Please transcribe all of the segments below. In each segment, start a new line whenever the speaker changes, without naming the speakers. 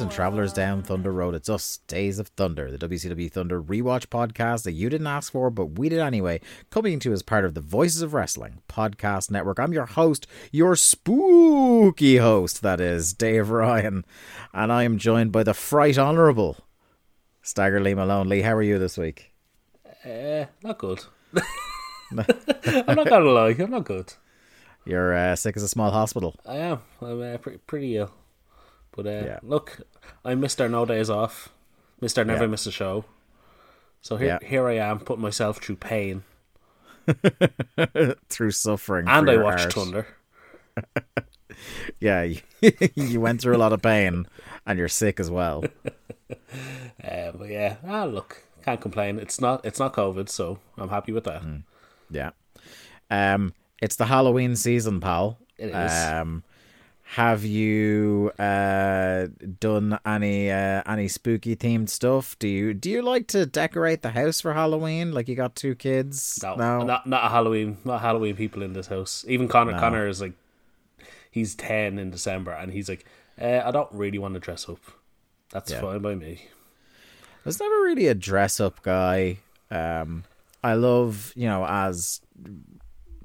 And
travelers down Thunder Road. It's us, Days of Thunder, the WCW Thunder rewatch podcast that you didn't ask for, but we did anyway, coming to you as part of the Voices of Wrestling podcast network. I'm your host, your spooky host, that is, Dave Ryan, and I am joined by the Fright Honourable, Stagger Lee Malone. Lee, how are you this week?
Uh, not good. I'm not gonna lie, I'm not good.
You're uh, sick as a small hospital.
I am. I'm uh, pretty, pretty ill. But uh,
Yeah.
look, I missed our no days off. Mister never
Yeah.
missed a show. So here,
Yeah.
here I am, putting myself through pain,
Through suffering.
and I watched
art.
Thunder.
Yeah, you, you went through a lot of pain, and you're sick as well.
Uh, but yeah, ah, look, can't complain. It's not, it's not COVID, so I'm happy with that.
Yeah. Um, it's the Halloween season, pal.
It is.
Um, have you uh done any uh, any spooky themed stuff? Do you do you like to decorate the house for Halloween? Like you got two kids?
No, not not a Halloween, not Halloween people in this house. Even Connor, Connor is like, he's ten in December, and he's like, uh, I don't really want to dress up. That's
Yeah.
fine by me.
I was never really a dress up guy. Um, I love, you know, as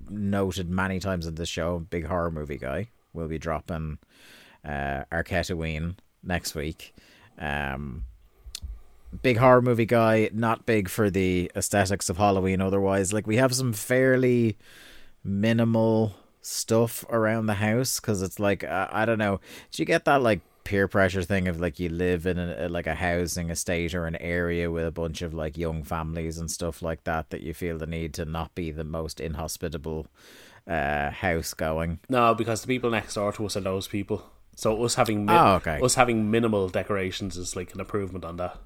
noted many times in this show, big horror movie guy. We'll be dropping uh, Arquetaween next week. Um, big horror movie guy, not big for the aesthetics of Halloween otherwise. Like, we have some fairly minimal stuff around the house because it's like, uh, I don't know. Do you get that, like, peer pressure thing of like you live in a, like a housing estate or an area with a bunch of like young families and stuff like that that you feel the need to not be the most inhospitable uh house going
No, because the people next door to us are those people. So us having mi-
Oh, okay.
us having minimal decorations is like an improvement on that.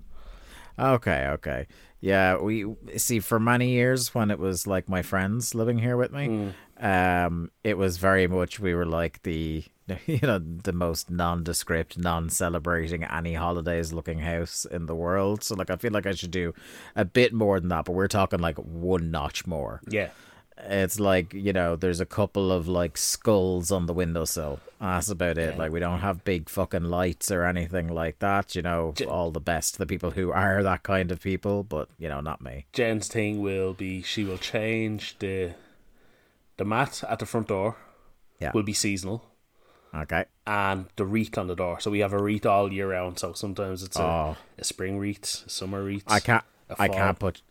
okay okay yeah we see for many years when it was like my friends living here with me um it was very much we were like the you know the most nondescript non-celebrating any holidays looking house in the world so like i feel like i should do a bit more than that but we're talking like one notch more
Yeah.
It's like you know there's a couple of like skulls on the windowsill that's about it like we don't have big fucking lights or anything like that you know all the best the people who are that kind of people but you know not me
Jen's thing will be she will change the the mat at the front door
Yeah.
will be seasonal
okay
and the wreath on the door. So we have a wreath all year round. So sometimes it's a,
Oh.
a spring wreath, a summer wreath.
i can't I can't put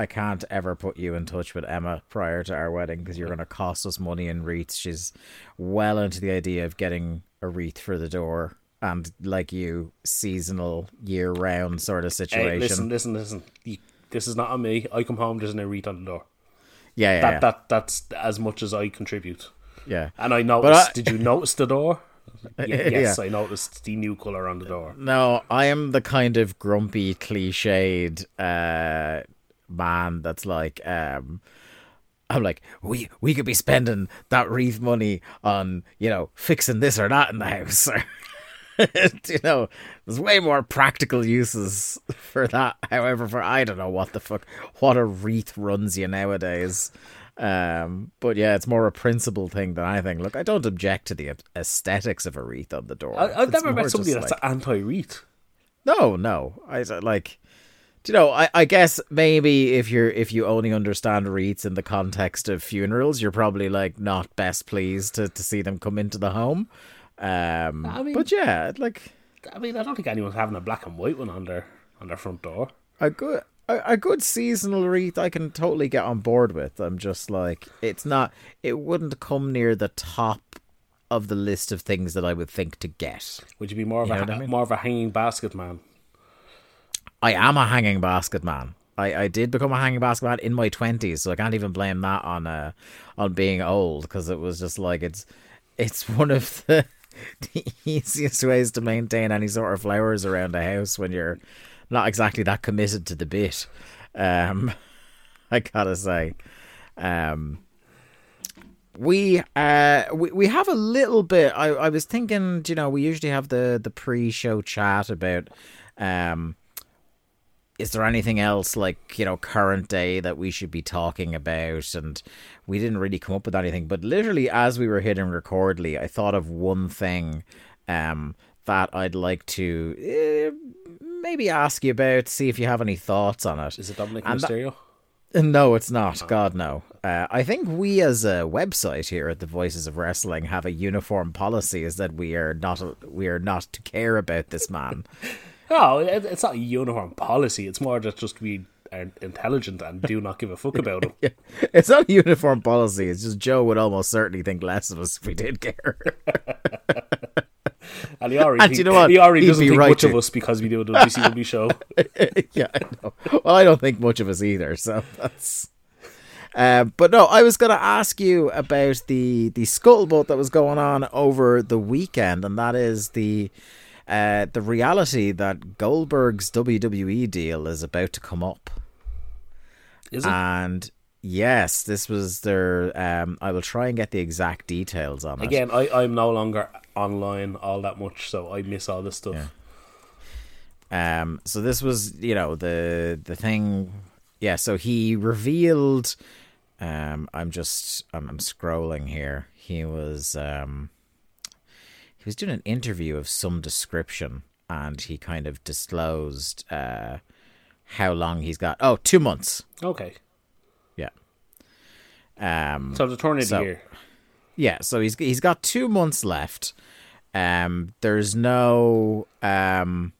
I can't ever put you in touch with Emma prior to our wedding because you're going to cost us money in wreaths. She's well into the idea of getting a wreath for the door and, like you, seasonal, year round sort of situation.
Hey, listen, listen, listen. This is not on me. I come home, there's no wreath on the door.
yeah, yeah,
That
yeah.
that that's as much as I contribute.
yeah.
And I noticed.
I-
did you notice the door? Yes,
Yeah.
I noticed the new color on the door.
No, I am the kind of grumpy, cliched uh, man that's like, um, I'm like, we we could be spending that wreath money on, you know, fixing this or that in the house. you know, there's way more practical uses for that. However, for I don't know what the fuck, what a wreath runs you nowadays. Um, but yeah, it's more a principle thing than I think. Look, I don't object to the aesthetics of a wreath on the door.
I, I've
It's
never met somebody that's
like-
anti wreath.
no, no. I- like. You know? I, I guess maybe if you're if you only understand wreaths in the context of funerals, you're probably like not best pleased to, to see them come into the home. Um,
I mean-
but yeah, like
I mean, I don't think anyone's having a black and white one on their on their front door.
a good a, a good seasonal wreath I can totally get on board with. I'm just like it's not it wouldn't come near the top of the list of things that I would think to get.
Would you be more of
You
a
I mean?
more of a hanging basket man?
I am a hanging basket man. I, I did become a hanging basket man in my twenties, so I can't even blame that on uh on being old because it was just like it's it's one of the, the easiest ways to maintain any sort of flowers around a house when you're not exactly that committed to the bit. Um, I gotta say, um, we uh we, we have a little bit. I I was thinking, you know, we usually have the the pre-show chat about um is there anything else like you know current day that we should be talking about and we didn't really come up with anything but literally as we were hitting recordly i thought of one thing um that i'd like to uh, maybe ask you about see if you have any thoughts on it
Is it Dominic
And that- no, it's not. God, no. Uh, I think we, as a website here at the Voices of Wrestling, have a uniform policy: is that we are not we are not to care about this man.
No, it- it's not a uniform policy. It's more that just we are intelligent and do not give a fuck about him.
it's not a uniform policy. It's just Joe would almost certainly think less of us if we did care.
And he already,
And you know what?
he already
He'd
doesn't think
right
much of us because we do a WCW show.
yeah, I know. Well, I don't think much of us either. So that's. Uh, but no, I was going to ask you about the the scuttlebutt that was going on over the weekend, and that is the uh, the reality that Goldberg's WWE deal is about to come up.
Is it?
And yes, this was their. Um, I will try and get the exact details on it.
Again, I, I'm no longer online all that much, so I miss all this stuff.
Um, so this was, you know, the the thing. Yeah, so he revealed. Um, I'm just I'm, I'm scrolling here. He was um, he was doing an interview of some description, and he kind of disclosed uh, how long he's got. Oh, two months.
Okay.
Yeah. Um,
So the of
So-
year.
yeah, so he's he's got two months left. Um, there's no um,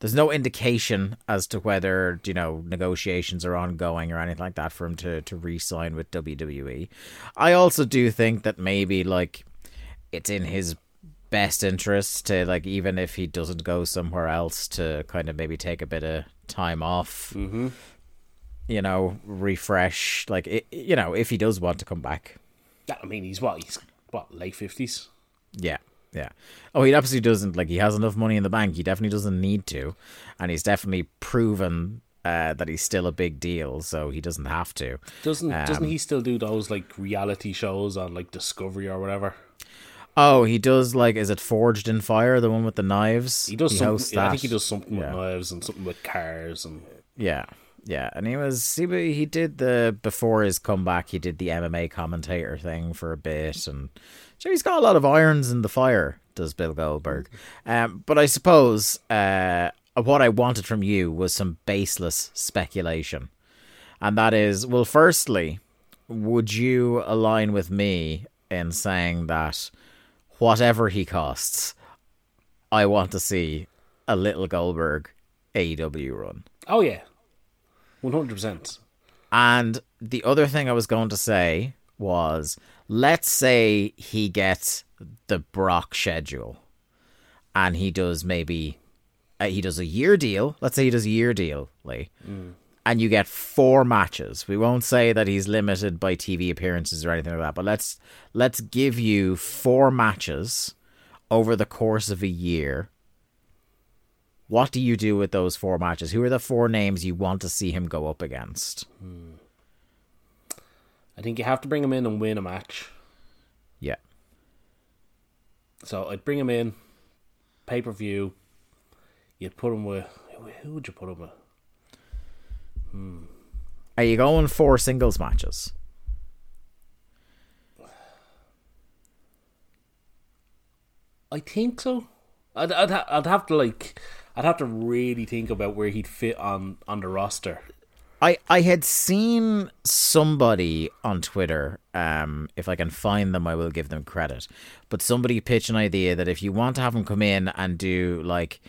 there's no indication as to whether you know negotiations are ongoing or anything like that for him to to re-sign with WWE. I also do think that maybe like it's in his best interest to like even if he doesn't go somewhere else to kind of maybe take a bit of time off. Mm-hmm. You know, refresh. Like it, you know, if he does want to come back.
I mean, he's what? He's what? Late fifties.
Yeah, yeah. Oh, he absolutely doesn't. Like, he has enough money in the bank. He definitely doesn't need to, and he's definitely proven uh, that he's still a big deal. So he doesn't have to.
Doesn't
Um,
doesn't he still do those like reality shows on like Discovery or whatever?
Oh, he does. Like, is it Forged in Fire, the one with the knives?
He does
hosts
something. I think he does something
Yeah.
with knives and something with cars and
Yeah, yeah, and he was he he did the before his comeback. He did the MMA commentator thing for a bit, and so he's got a lot of irons in the fire. Does Bill Goldberg? Um, but I suppose uh, what I wanted from you was some baseless speculation, and that is, well, firstly, would you align with me in saying that whatever he costs, I want to see a little Goldberg AEW run.
oh yeah, one hundred percent.
And the other thing I was going to say was let's say he gets the Brock schedule and he does maybe uh, he does a year deal. Let's say he does a year deal, Lee. And you get four matches. We won't say that he's limited by TV appearances or anything like that, but let's let's give you four matches over the course of a year. What do you do with those four matches? Who are the four names you want to see him go up against? Hmm.
I think you have to bring him in and win a match.
Yeah.
So I'd bring him in, pay per view. You'd put him with who would you put him with?
Are you going four singles matches?
I think so. I'd I'd, ha- I'd have to like I'd have to really think about where he'd fit on on the roster.
I I had seen somebody on Twitter. Um, if I can find them, I will give them credit. But somebody pitched an idea that if you want to have him come in and do like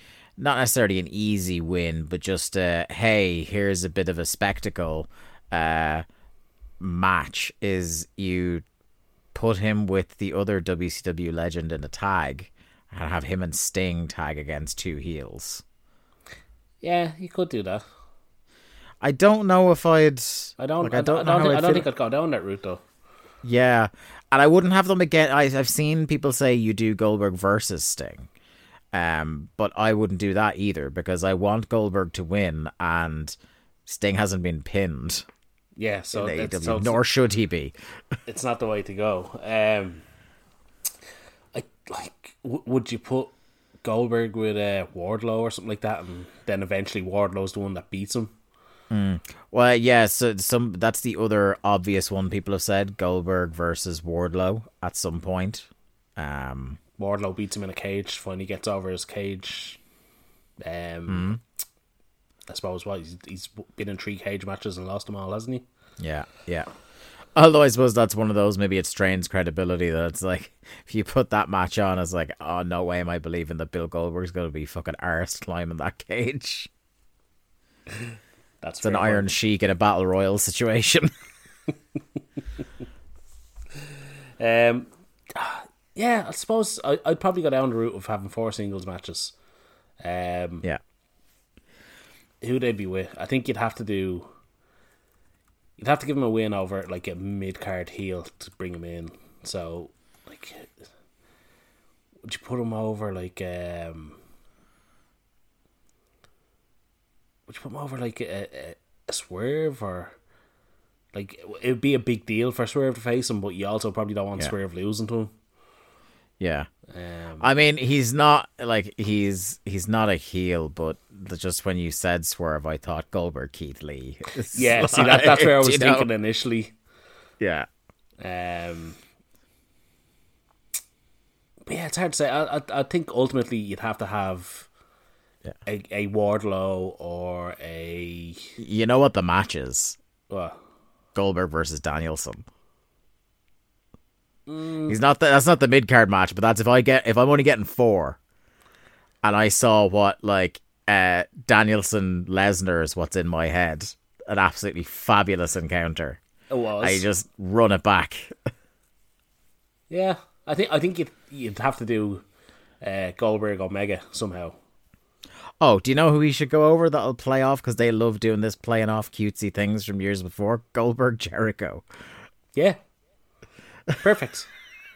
not necessarily an easy win, but just uh, hey, here's a bit of a spectacle. Uh, match is you put him with the other WCW legend in a tag and have him and Sting tag against two heels.
Yeah, you could do that.
I don't know if I'd.
I don't.
like,
I don't. I don't,
how
think,
I'd
I don't think I'd go down that route though.
Yeah, and I wouldn't have them again. I, I've seen people say you do Goldberg versus Sting, um, but I wouldn't do that either because I want Goldberg to win, and Sting hasn't been pinned.
Yeah, so,
AEW,
so
nor should he be.
it's not the way to go. Um, I like. W- would you put Goldberg with uh, Wardlow or something like that, and then eventually Wardlow's the one that beats him?
Well, yeah, so some that's the other obvious one people have said Goldberg versus Wardlow at some point. Um,
Wardlow beats him in a cage. Finally gets over his cage. Um, I suppose what he's, he's been in three cage matches and lost them all, hasn't he?
yeah, yeah. Although I suppose that's one of those maybe it strains credibility that it's like if you put that match on, it's like oh no way am I believing that Bill Goldberg's going to be fucking arse climbing that cage.
That's
It's an Iron Sheik in a battle royal situation.
Um, yeah, I suppose I, I'd probably go down the route of having four singles matches. Um,
yeah,
who they'd be with? I think you'd have to do. You'd have to give him a win over like a mid card heel to bring him in. So, like, would you put him over like um? Would you put him over like a, a, a swerve or? Like it would be a big deal for Swerve to face him, but you also probably don't want
Yeah.
Swerve losing to him.
Yeah.
Um,
I mean, he's not like he's he's not a heel, but the- just when you said swerve, I thought Goldberg Keith Lee.
Yeah, see that that's where I was
you know?
thinking initially.
Yeah,
Um, but yeah, it's hard to say. I, I, I think ultimately you'd have to have
Yeah.
a, a Wardlow or a
you know what the match is?
well,
Goldberg versus Danielson. He's not the, that's not the mid card match, but that's if I get if I'm only getting four, and I saw what like uh Danielson Lesnar is what's in my head, an absolutely fabulous encounter.
it was.
I just run it back.
yeah, I think I think you'd you'd have to do uh, Goldberg Omega somehow.
Oh, do you know who we should go over that'll play off because they love doing this playing off cutesy things from years before? Goldberg Jericho.
Yeah, perfect.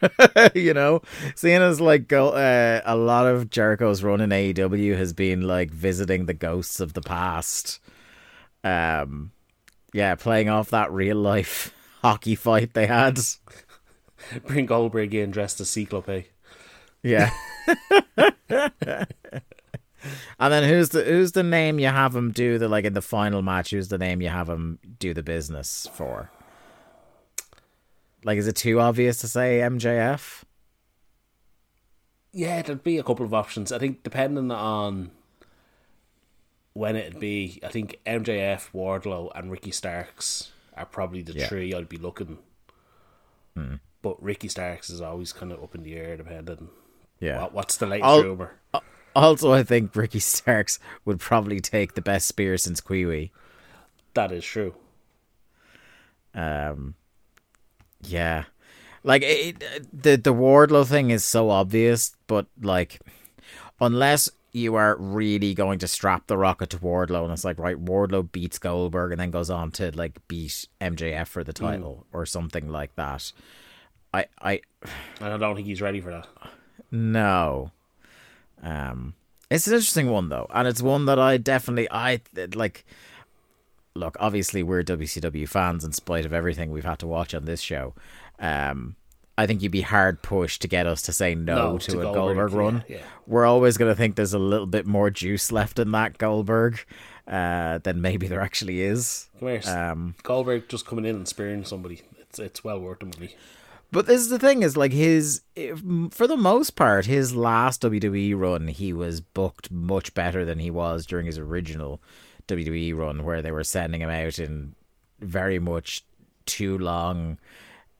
you know, seeing as like go, uh, a lot of Jericho's run in AEW has been like visiting the ghosts of the past. Um, yeah, playing off that real life hockey fight they had.
Bring Goldberg in dressed as Cyclope.
Yeah. and then who's the who's the name you have him do the like in the final match? Who's the name you have him do the business for? Like, is it too obvious to say MJF?
Yeah, there'd be a couple of options. I think depending on when it'd be, I think MJF, Wardlow, and Ricky Starks are probably the
Yeah.
three I'd be looking. But Ricky Starks is always kind of up in the air, depending.
Yeah.
What, what's the latest
I'll-
rumor?
Also, I think Ricky Starks would probably take the best spear since Kiwi.
That is true.
Um, yeah, like it, the the Wardlow thing is so obvious, but like, unless you are really going to strap the rocket to Wardlow, and it's like right, Wardlow beats Goldberg and then goes on to like beat MJF for the title or something like that. I I
I don't think he's ready for that.
no. Um, it's an interesting one though, and it's one that I definitely I like. Look, obviously we're WCW fans in spite of everything we've had to watch on this show. Um, I think you'd be hard pushed to get us to say no,
No,
to,
to
a
Goldberg,
Goldberg, run.
yeah, yeah.
We're always going to think there's a little bit more juice left in that Goldberg uh, than maybe there actually is.
Come here,
Um,
Goldberg just coming in and spearing somebody. It's it's well worth the money.
But this is the thing is like his, if- for the most part, his last WWE run, he was booked much better than he was during his original WWE run where they were sending him out in very much too long,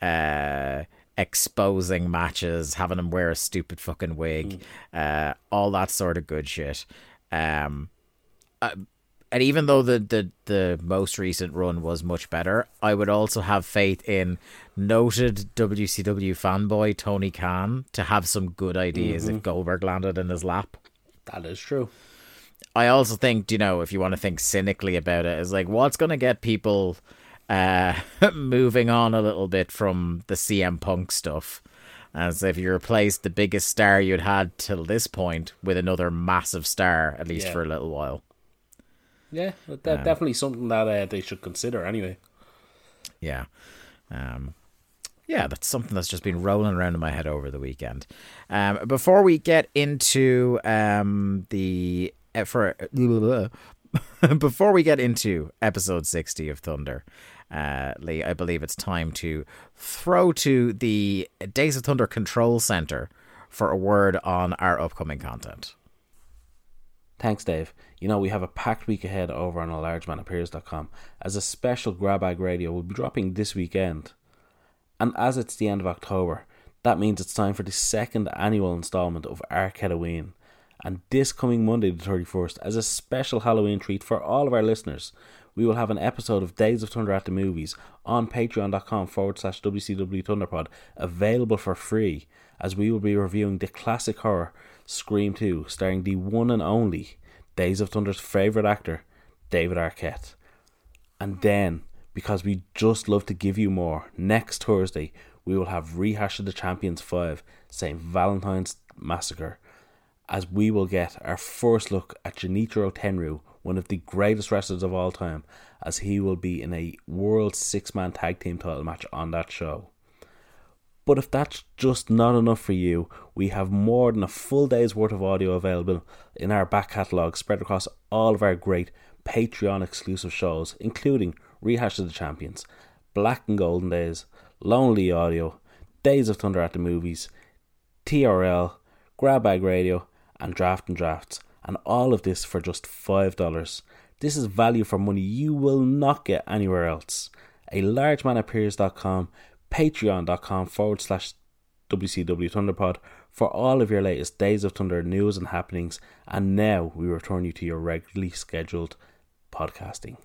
uh, exposing matches, having him wear a stupid fucking wig, uh, all that sort of good shit. Um, uh, and even though the, the the most recent run was much better, I would also have faith in noted WCW fanboy Tony Khan to have some good ideas if Goldberg landed in his lap.
That is true.
I also think, you know, if you want to think cynically about it, is like what's going to get people uh, moving on a little bit from the CM Punk stuff. As if you replace the biggest star you'd had till this point with another massive star, at least
Yeah.
for a little while.
Yeah, that, definitely something that uh, they should consider anyway.
Yeah. Um, yeah, that's something that's just been rolling around in my head over the weekend. Um, before we get into um, the for before we get into episode sixty of Thunder, uh, Lee, I believe it's time to throw to the Days of Thunder Control Center for a word on our upcoming content.
Thanks, Dave. You know, we have a packed week ahead over on alargemanappears.com as a special Grab Bag Radio will be dropping this weekend. And as it's the end of October, that means it's time for the second annual installment of Ark Halloween. And this coming Monday, the 31st, as a special Halloween treat for all of our listeners, we will have an episode of Days of Thunder at the Movies on patreon.com forward slash WCW Thunderpod available for free as we will be reviewing the classic horror Scream 2 starring the one and only Days of Thunder's favourite actor, David Arquette. And then, because we just love to give you more, next Thursday we will have Rehash of the Champions 5 St. Valentine's Massacre as we will get our first look at Genichiro Tenryu, one of the greatest wrestlers of all time, as he will be in a World Six Man Tag Team title match on that show. But if that's just not enough for you, we have more than a full day's worth of audio available in our back catalogue spread across all of our great Patreon exclusive shows, including Rehash of the Champions, Black and Golden Days, Lonely Audio, Days of Thunder at the Movies, TRL, Grab Bag Radio, and Draft and Drafts, and all of this for just $5. This is value for money you will not get anywhere else. A largemanappears.com, patreon.com forward slash WCW Thunderpod for all of your latest Days of Thunder news and happenings. And now we return you to your regularly scheduled podcasting.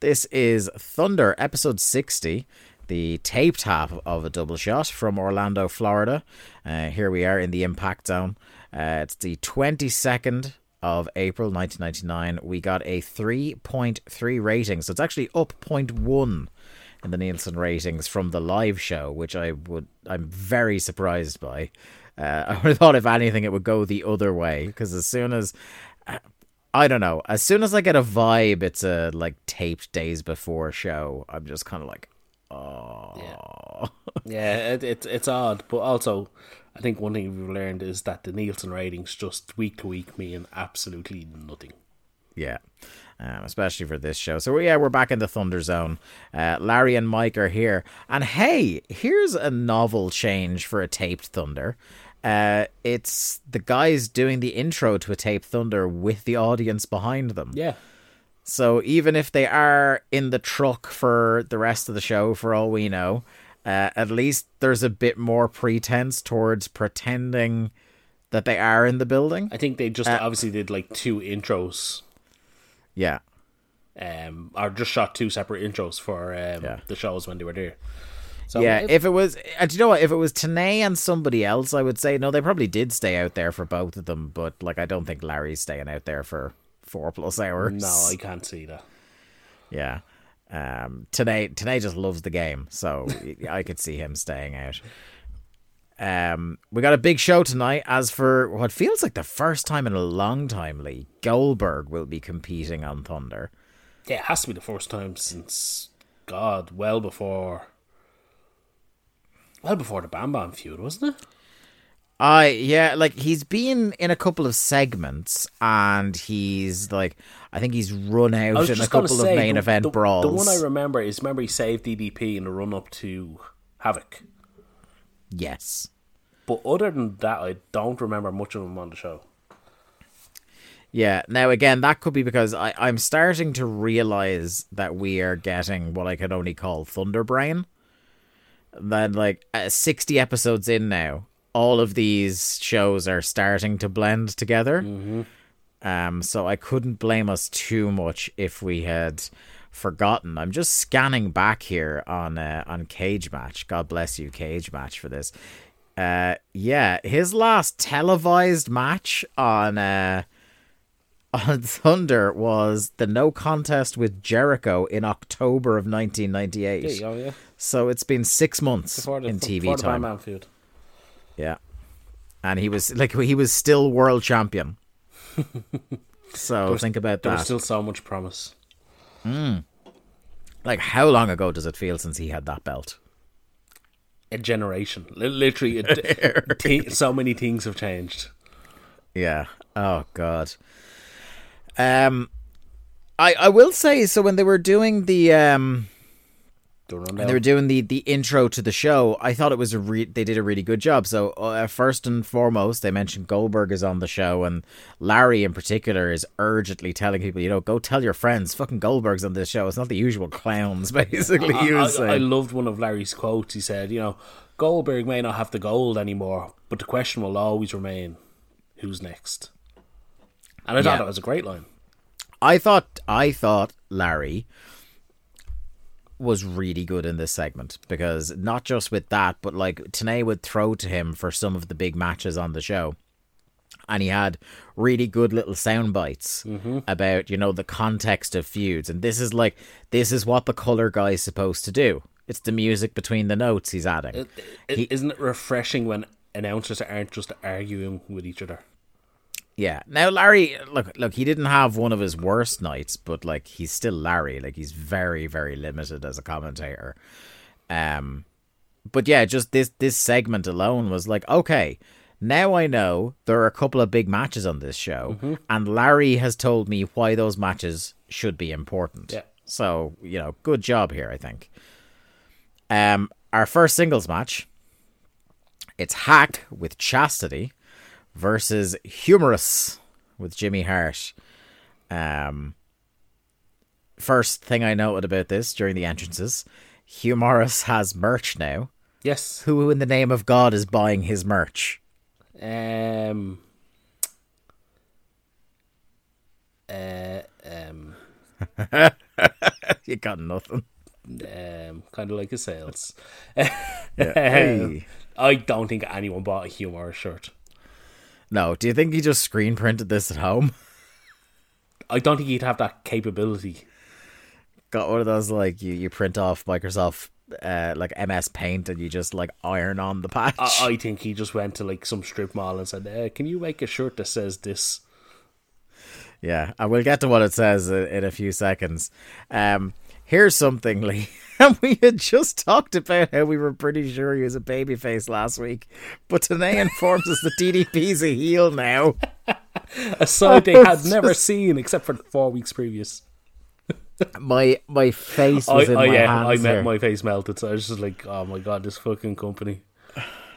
This is Thunder, episode 60, the taped half of a double shot from Orlando, Florida. Uh, here we are in the impact zone. Uh, it's the 22nd of April 1999. We got a 3.3 rating, so it's actually up 0.1 in the Nielsen ratings from the live show, which I would I'm very surprised by. Uh, I would have thought if anything it would go the other way because as soon as I don't know. As soon as I get a vibe, it's a like taped days before show. I'm just kind of like, oh,
Yeah, it, it, it's odd, but also I think one thing we've learned is that the Nielsen ratings just week to week mean absolutely nothing.
yeah. Um, especially for this show. So yeah, we're back in the Thunder Zone. Uh, Larry and Mike are here, and hey, here's a novel change for a taped Thunder. Uh, it's the guys doing the intro to a taped Thunder with the audience behind them.
Yeah,
So even if they are in the truck for the rest of the show, for all we know, uh, at least there's a bit more pretense towards pretending that they are in the building.
I think they just
Uh,
obviously did like two intros,
Yeah,
um, or just shot two separate intros for um,
Yeah.
the shows when they were there. So
yeah.
if-
If it was, and you know what? If it was Tanay and somebody else, I would say no. They probably did stay out there for both of them, but like I don't think Larry's staying out there for four plus hours.
no, I can't see that.
Yeah. Um, today, Tanay just loves the game, so I could see him staying out. Um, we got a big show tonight. As for what feels like the first time in a long time, Lee Goldberg will be competing on Thunder.
Yeah, it has to be the first time since God, well before, well before the Bam Bam feud, wasn't it?
I yeah, like he's been in a couple of segments, and he's like, I think he's run out in a couple of main
the,
event
the,
brawls.
The one I remember is remember he saved DDP in the run up to Havoc.
yes,
But other than that, I don't remember much of him on the show.
Yeah. Now again, that could be because I, I'm starting to realize that we are getting what I could only call Thunderbrain. Then, like uh, sixty episodes in now, all of these shows are starting to blend together. Um, so I couldn't blame us too much if we had forgotten. I'm just scanning back here on uh, on Cage Match. God bless you, Cage Match, for this. Uh, yeah, his last televised match on uh, on Thunder was the no contest with Jericho in October of 1998.
There go, yeah.
So it's been six months
the,
in TV time. Yeah. And he was like he was still world champion. so think about
There was still so much promise.
Like how long ago does it feel since he had that belt?
A generation. Literally, it, thi- so many things have changed.
Yeah. Oh god. Um I I will say so when they were doing the um When
rundown.
they were doing the the intro to the show, I thought it was a re- they did a really good job. So uh, first and foremost, they mentioned Goldberg is on the show, and Larry in particular is urgently telling people, you know, go tell your friends, fucking Goldberg's on this show. It's not the usual clowns, basically.
I, I- I loved one of Larry's quotes. He said, "You know, Goldberg may not have the gold anymore, but the question will always remain: who's next?" And I thought
Yeah.
that was a great line.
I thought I thought Larry was really good in this segment because not just with that, but like Tanay would throw to him for some of the big matches on the show. And he had really good little sound bites mm-hmm. about, you know, the context of feuds. And this is like, this is what the color guy is supposed to do. It's the music between the notes he's adding.
Isn't it refreshing when announcers aren't just arguing with each other?
Yeah. Now Larry, look, look, he didn't have one of his worst nights, but like he's still Larry. Like he's very, very limited as a commentator. Um, but yeah, just this this segment alone was like, okay, now I know there are a couple of big matches on this show, and Larry has told me why those matches should be important.
Yeah.
So you know, good job here, I think. Um, our first singles match. It's Hak with Chastity versus Hugh Morrus with Jimmy Hart. Um, first thing I noted about this during the entrances, Hugh Morrus has merch now.
Yes.
Who in the name of God is buying his merch?
Um. Uh, um,
You got nothing.
um, kind of like a sales.
Hey.
I don't think anyone bought a humor shirt.
No, do you think he just screen printed this at home?
I don't think he'd have that capability.
Got one of those like you, you print off Microsoft uh, like MS Paint and you just like iron on the patch.
I, I think he just went to like some strip mall and said, uh, "Can you make a shirt that says this?"
Yeah, and we'll get to what it says in, in a few seconds. Um, here's something, Lee. And we had just talked about how we were pretty sure he was a babyface last week, but Tanay informs us that DDP's a heel now.
A side they had never seen except for four weeks previous.
My my face
I,
was in
I,
my
yeah,
hands.
I met
here.
my face melted. So I was just like, "Oh my god, this fucking company."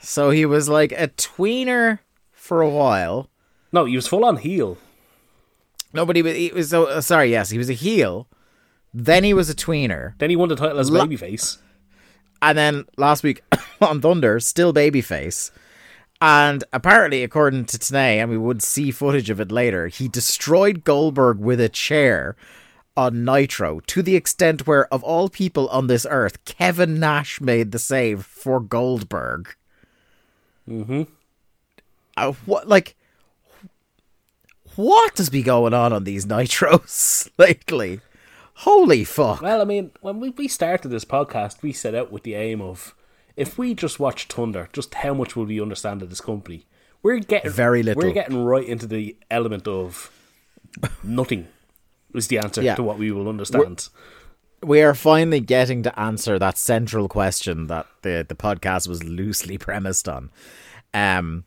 So he was like a tweener for a while.
No, he was full on heel.
Nobody was. He was so uh, sorry. Yes, he was a heel. Then he was a tweener,
Then he won the title as
La-
babyface.
and then last week on Thunder, still babyface. And apparently, according to Tanay, and we would see footage of it later, he destroyed Goldberg with a chair on Nitro to the extent where, of all people on this earth, Kevin Nash made the save for Goldberg. Mm-hmm. Uh, what, like, what has been going on on these Nitros lately? Holy fuck.
Well, I mean, when we, we started this podcast, we set out with the aim of if we just watch Thunder, just how much will we understand of this company? We're getting
Very little.
We're getting right into the element of nothing. Is the answer
Yeah.
to what we will understand.
we are finally getting to answer that central question that the the podcast was loosely premised on. Um,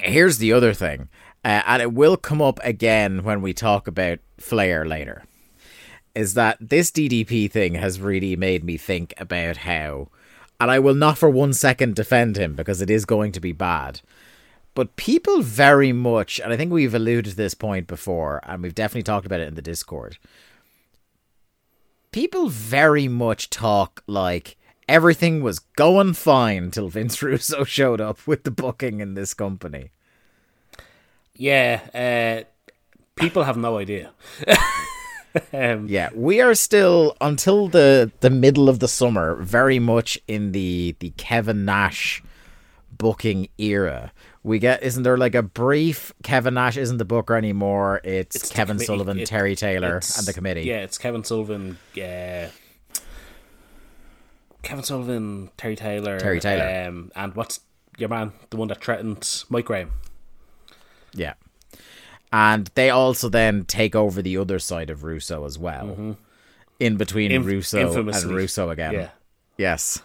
here's the other thing, uh, and it will come up again when we talk about Flair later. Is that this DDP thing has really made me think about how, and I will not for one second defend him because it is going to be bad, but people very much, and I think we've alluded to this point before, and we've definitely talked about it in the Discord. People very much talk like everything was going fine till Vince Russo showed up with the booking in this company.
Yeah, uh, people have no idea. um,
Yeah, we are still until the the middle of the summer, very much in the the Kevin Nash booking era. We get isn't there like a brief Kevin Nash isn't the booker anymore? It's,
It's
Kevin. Sullivan,
It-
Terry Taylor, and the committee.
Yeah, it's Kevin Sullivan. Uh, Kevin Sullivan, Terry Taylor,
Terry Taylor.
um, and what's your man, the one that threatened Mike Graham?
Yeah. And they also then take over the other side of Russo as well. In between
Inf-
Russo
Mm-hmm. infamously.
and Russo again.
Yeah,
Yes.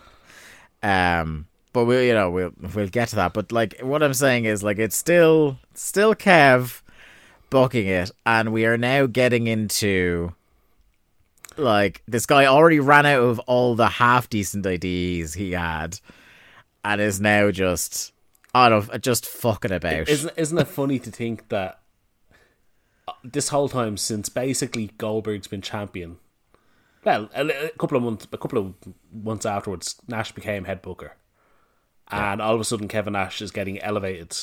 Um but we you know we'll we'll get to that but like what I'm saying is like it's still still Kev booking it and we are now getting into like this guy already ran out of all the half decent ideas he had and is now just I don't just fucking about.
isn't isn't it funny to think that this whole time since basically Goldberg's been champion, well, a, a couple of months, a couple of months afterwards, Nash became head booker, and all of a sudden Kevin Nash is getting elevated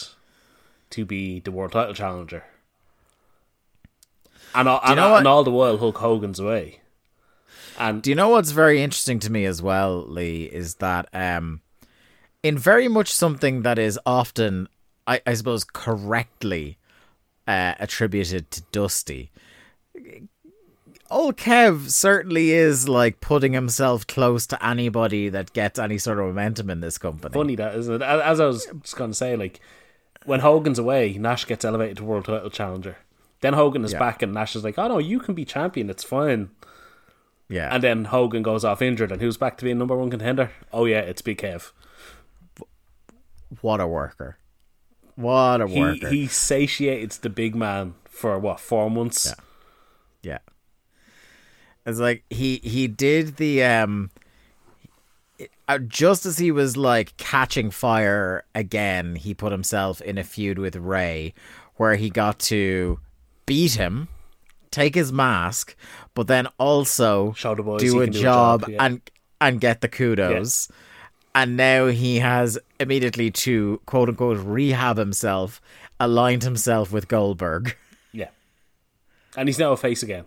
to be the world title challenger, and all, and,
know
all-
what-
and all the while Hulk Hogan's away, and
Do you know what's very interesting to me as well, Lee, is that um in very much something that is often I, I suppose correctly uh, attributed to Dusty. Old Kev certainly is like putting himself close to anybody that gets any sort of momentum in this company.
funny that isn't it? As I was just going to say, like when Hogan's away, Nash gets elevated to world title challenger. Then Hogan is
Yeah.
back, and Nash is like, "Oh no, you can be champion. It's fine."
Yeah.
And then Hogan goes off injured, and who's back to being number one contender? Oh yeah, it's Big Kev.
what a worker. What a
He
worker.
he satiated the big man for what four months.
Yeah. yeah. It's like he he did the um uh, just as he was like catching fire again, he put himself in a feud with Ray where he got to beat him, take his mask, but then also
Show the boys
do a
do a
job,
job, yeah.
and and get the kudos. And now he has immediately to quote unquote rehab himself, aligned himself with Goldberg.
Yeah, and he's now a face again.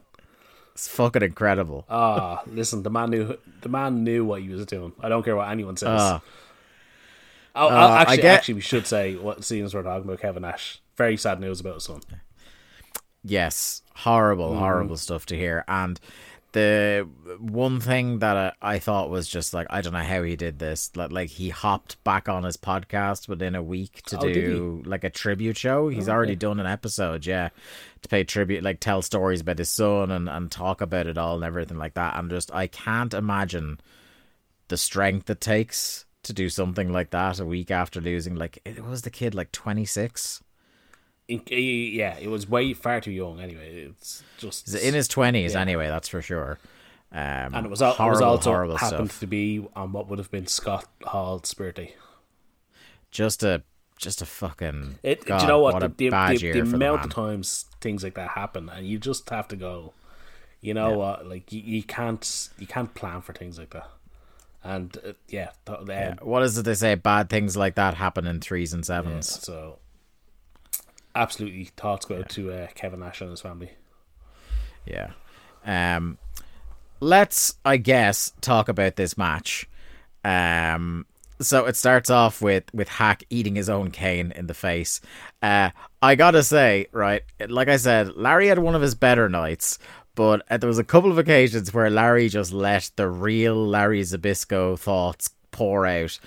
It's fucking incredible.
Ah, listen, the man knew the man knew what he was doing. I don't care what anyone says.
Ah.
oh,
Uh, I
actually,
get-
actually, we should say what scenes we're talking about. Kevin Nash. Very sad news about his son.
Yes, horrible,
Mm-hmm.
horrible stuff to hear. And the one thing that I, I thought was just like I don't know how he did this. Like, like he hopped back on his podcast within a week to
Oh,
do like a tribute show. He's oh, already done an episode, yeah, to pay tribute, like tell stories about his son and and talk about it all and everything like that. And just I can't imagine the strength it takes to do something like that a week after losing. Like it was the kid like twenty six.
In- yeah, it was way far too young. Anyway, it's just
He's in his twenties
Yeah.
anyway. That's for sure. Um,
and it was, al- it was also
horrible
happened
stuff.
to be on what would have been Scott Hall's birthday.
Just a, just a fucking.
It,
God,
do you know what?
What
the the,
bad
the,
year
the amount of times things like that happen, and you just have to go. You know what? Like you, you can't you can't plan for things like that. And uh, yeah, th- um,
What is it they say? Bad things like that happen in threes and
yeah,
sevens.
so absolutely thoughts go out to uh, Kevin Nash and his family.
Yeah. Um, let's, I guess, talk about this match. Um, so it starts off with with Hak eating his own cane in the face. Uh, I gotta say, right, like I said, Larry had one of his better nights, but uh, there was a couple of occasions where Larry just let the real Larry Zbyszko thoughts pour out.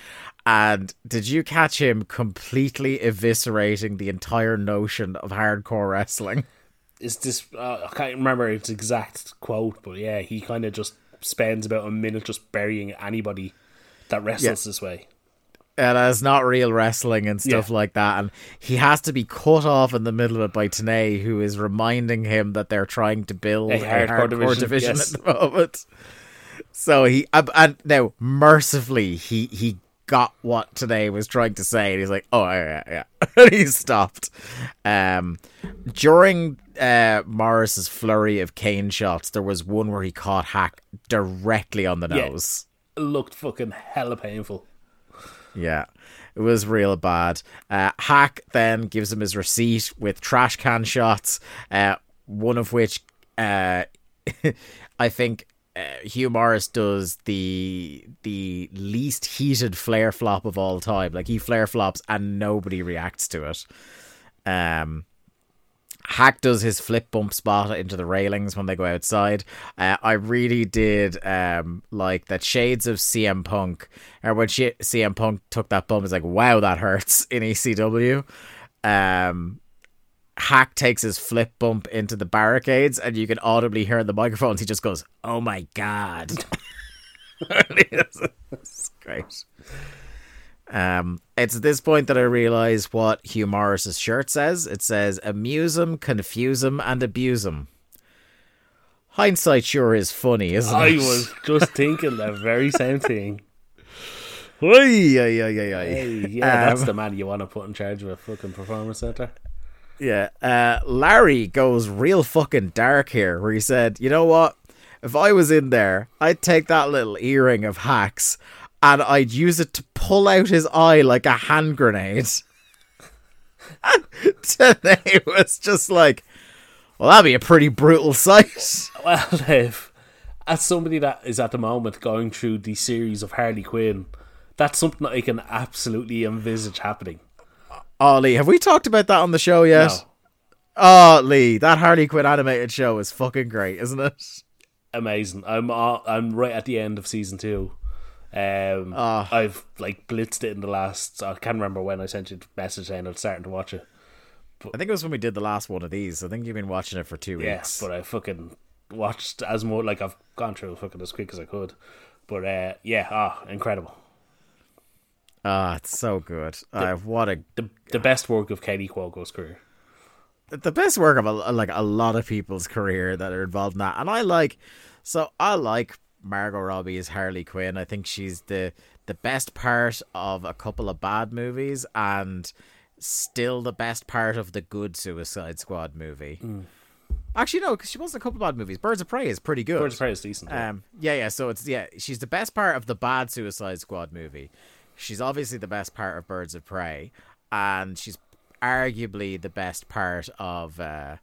And did you catch him completely eviscerating the entire notion of hardcore wrestling?
Is this? Uh, I can't remember its exact quote, but yeah, he kind of just spends about a minute just burying anybody that wrestles this way.
and it's not real wrestling and stuff
Yeah.
like that. And he has to be cut off in the middle of it by Tanay, who is reminding him that they're trying to build
A
a
hardcore
hardcore,
division,
division,
yes.
at the moment. So he uh, and now mercifully he he got what Tanay was trying to say, and he's like, "Oh yeah, yeah," yeah. and he stopped. Um, during uh, Morrus's flurry of cane shots, there was one where he caught Hak directly on the
Yeah.
nose.
Looked fucking hella painful.
Yeah, it was real bad. Uh, Hak then gives him his receipt with trash can shots, uh, one of which uh, I think uh, Hugh Morrus does the the least heated flare flop of all time. Like he flare flops and nobody reacts to it. Um, Hak does his flip bump spot into the railings when they go outside. Uh, I really did um, like that shades of CM Punk. Or when she, CM Punk took that bump, it's like, wow, that hurts in ECW. Um, Hak takes his flip bump into the barricades, and you can audibly hear in the microphones. He just goes, "Oh my god!" it's great. Um, it's at this point that I realize what Hugh Morrus's shirt says. It says, "Amuse him, confuse him, and abuse him." Hindsight sure is funny, isn't
I
it?
I was just thinking the very same thing.
Oy, oy, oy, oy, oy.
Hey, yeah, that's
Um,
the man you want to put in charge of a fucking performance center.
Yeah. Uh, Larry goes real fucking dark here, where he said, you know what? If I was in there, I'd take that little earring of Hak's and I'd use it to pull out his eye like a hand grenade. Tanay was just like, well, that'd be a pretty brutal sight.
Well, Dave, as somebody that is at the moment going through the series of Harley Quinn, that's something that I can absolutely envisage happening.
Oh, Lee, have we talked about that on the show yet?
No.
Oh, Lee, that Harley Quinn animated show is fucking great, isn't it?
Amazing. I'm uh, I'm right at the end of season two. Um,
Ah.
I've like blitzed it in the last. I can't remember when I sent you a message saying I'm starting to watch it.
I think it was when we did the last one of these. I think you've been watching it for two weeks.
Yes, but I fucking watched as more like I've gone through fucking as quick as I could. But uh, yeah, ah, incredible.
Ah, it's so good. Uh, what a
The the best work of Kaley Cuoco's career.
the best work of a, like a lot of people's career that are involved in that. And I like, so I like Margot Robbie as Harley Quinn. I think she's the the best part of a couple of bad movies and still the best part of the good Suicide Squad movie. Actually, no, because she was in a couple of bad movies. Birds of Prey is pretty good.
Birds of Prey is decent. yeah.
Um, yeah, yeah. So it's yeah, she's the best part of the bad Suicide Squad movie. She's obviously the best part of Birds of Prey, and she's arguably the best part of uh,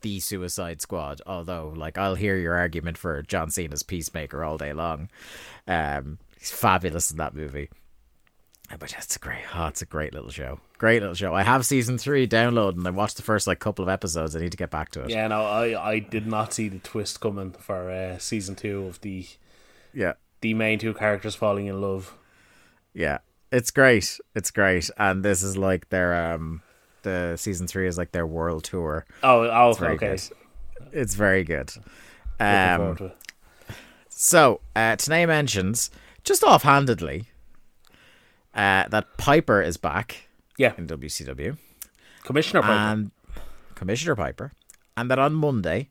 the Suicide Squad. Although, like, I'll hear your argument for John Cena's Peacemaker all day long. Um, he's fabulous in that movie. Uh, But it's a great, oh, it's a great little show. Great little show. I have season three downloaded, and I watched the first like couple of episodes. I need to get back to it.
yeah, no, I I did not see the twist coming for uh, season two of the
yeah.
the main two characters falling in love.
Yeah, it's great. It's great, and this is like their um, the season three is like their world tour.
Oh, oh
It's very
okay.
good. It's very good. Um,
forward to it.
so uh, Tanay mentions just offhandedly uh, that Piper is back
Yeah,
in WCW
Commissioner Piper.
and Commissioner Piper, and that on Monday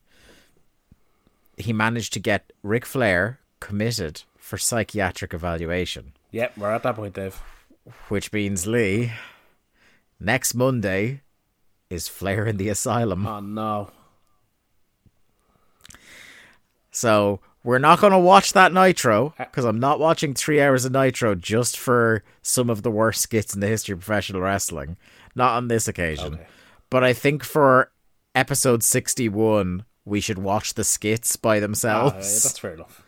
he managed to get Ric Flair committed for psychiatric evaluation.
Yeah, we're at that point, Dave.
which means Lee, next Monday is Flair in the asylum.
Oh no.
So we're not going to watch that Nitro because I'm not watching three hours of Nitro just for some of the worst skits in the history of professional wrestling. Not on this occasion.
Okay.
But I think for episode 61, we should watch the skits by
Ah, yeah,
themselves.
that's fair enough.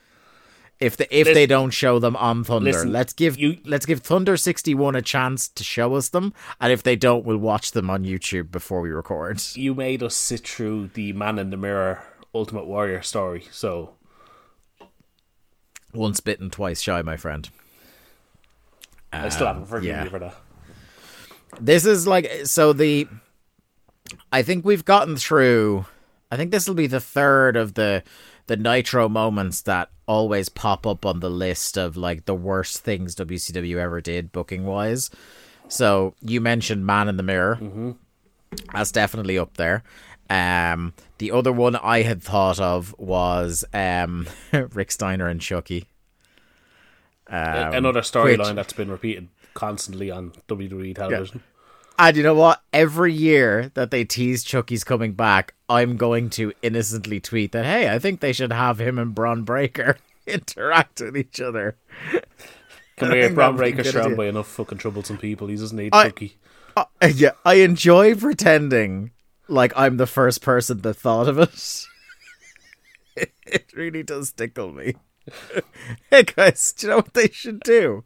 If the, if
Lis-
they don't show them on Thunder,
Listen,
let's give
you-
let's give Thunder sixty one a chance to show us them, and if they don't, we'll watch them on YouTube before we record.
You made us sit through the Man in the Mirror Ultimate Warrior story, so
Once bitten, twice shy, my friend.
I still haven't forgiven
Um, yeah.
you for that.
This is like so the. I think we've gotten through. I think this will be the third of the the Nitro moments that always pop up on the list of like the worst things WCW ever did booking wise. So you mentioned Man in the Mirror. Mm-hmm. That's definitely up there. Um, the other one I had thought of was um, Rick Steiner and Chucky. Um,
Another storyline that's been repeated constantly on WWE television.
And you know what? Every year that they tease Chucky's coming back, I'm going to innocently tweet that, hey, I think they should have him and Bron Breakker interact with each other.
Come
I
here,
think
Bron
that'd be a Breakker's
surrounded by enough fucking troublesome people. He doesn't need
I-
Chucky.
Uh, yeah, I enjoy pretending like I'm the first person that thought of it. it really does tickle me. hey guys, do you know what they should do?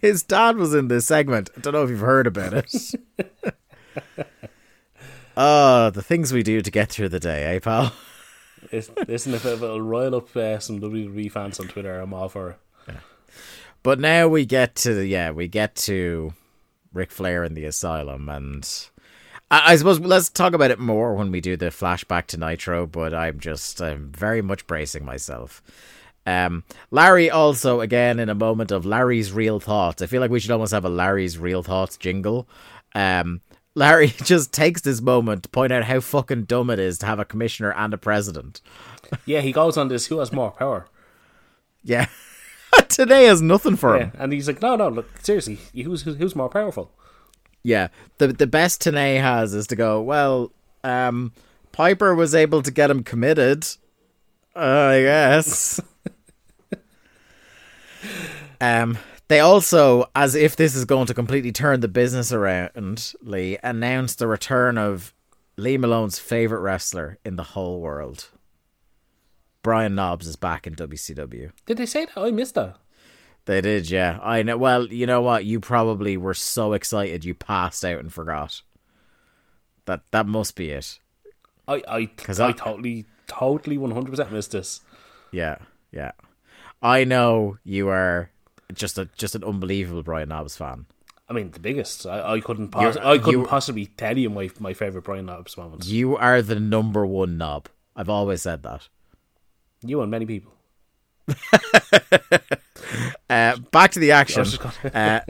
His dad was in this segment. I don't know if you've heard about it. Oh, the things we do to get through the day, eh, pal?
It's- Listen, if it'll rile up uh, some WWE fans on Twitter, I'm all for it.
But now we get to the yeah, we get to Ric Flair in the asylum, and I, I suppose let's talk about it more when we do the flashback to Nitro. But I'm just I'm very much bracing myself. Um, Larry also again in a moment of Larry's real thoughts. I feel like we should almost have a Larry's real thoughts jingle. Um, Larry just takes this moment to point out how fucking dumb it is to have a commissioner and a president.
Yeah, he goes on this. Who has more power?
Yeah, Tanay has nothing for him.
Yeah, and he's like, no, no, look, seriously, who's who's, more powerful?
Yeah, the the best Tanay has is to go. Well, um, Piper was able to get him committed. I guess. um, they also, as if this is going to completely turn the business around, Lee announced the return of Lee Malone's favorite wrestler in the whole world. Brian Knobbs is back in WCW.
Did they say that? I missed that.
They did, yeah. I know. Well, you know what? You probably were so excited you passed out and forgot. That that must be it.
I I,
'Cause
I,
I-
totally, totally, one hundred percent missed this.
Yeah, yeah. I know you are just a just an unbelievable Brian Knobbs fan.
I mean, the biggest. I, I couldn't. Pos- I couldn't possibly tell you my my favorite Brian Knobbs moments.
You are the number one knob. I've always said that.
You and many people.
Uh, back to the action. Uh,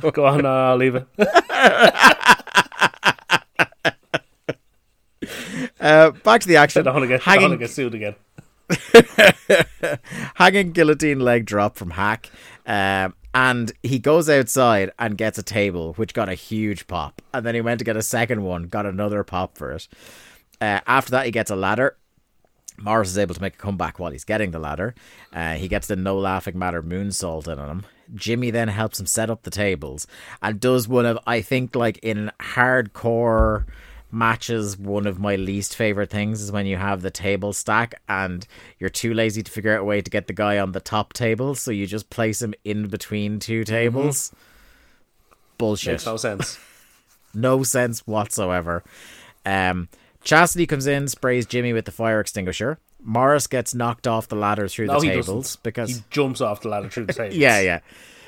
Go on, uh, I'll leave it.
uh, back to the action.
I don't want to get. I don't want to get sued again.
hanging guillotine leg drop from Hak. Um, and he goes outside and gets a table, which got a huge pop. And then he went to get a second one, got another pop for it. Uh, after that, he gets a ladder. Morrus is able to make a comeback while he's getting the ladder. Uh, he gets the no laughing matter moonsault in on him. Jimmy then helps him set up the tables and does one of, I think, like in hardcore matches, one of my least favorite things is when you have the table stack and you're too lazy to figure out a way to get the guy on the top table, so you just place him in between two tables. Bullshit
Makes no sense.
no sense whatsoever. Um, Chastity comes in, sprays Jimmy with the fire extinguisher. Morrus gets knocked off the ladder through
No,
the tables
doesn't.
because
He jumps off the ladder through the tables.
yeah, yeah.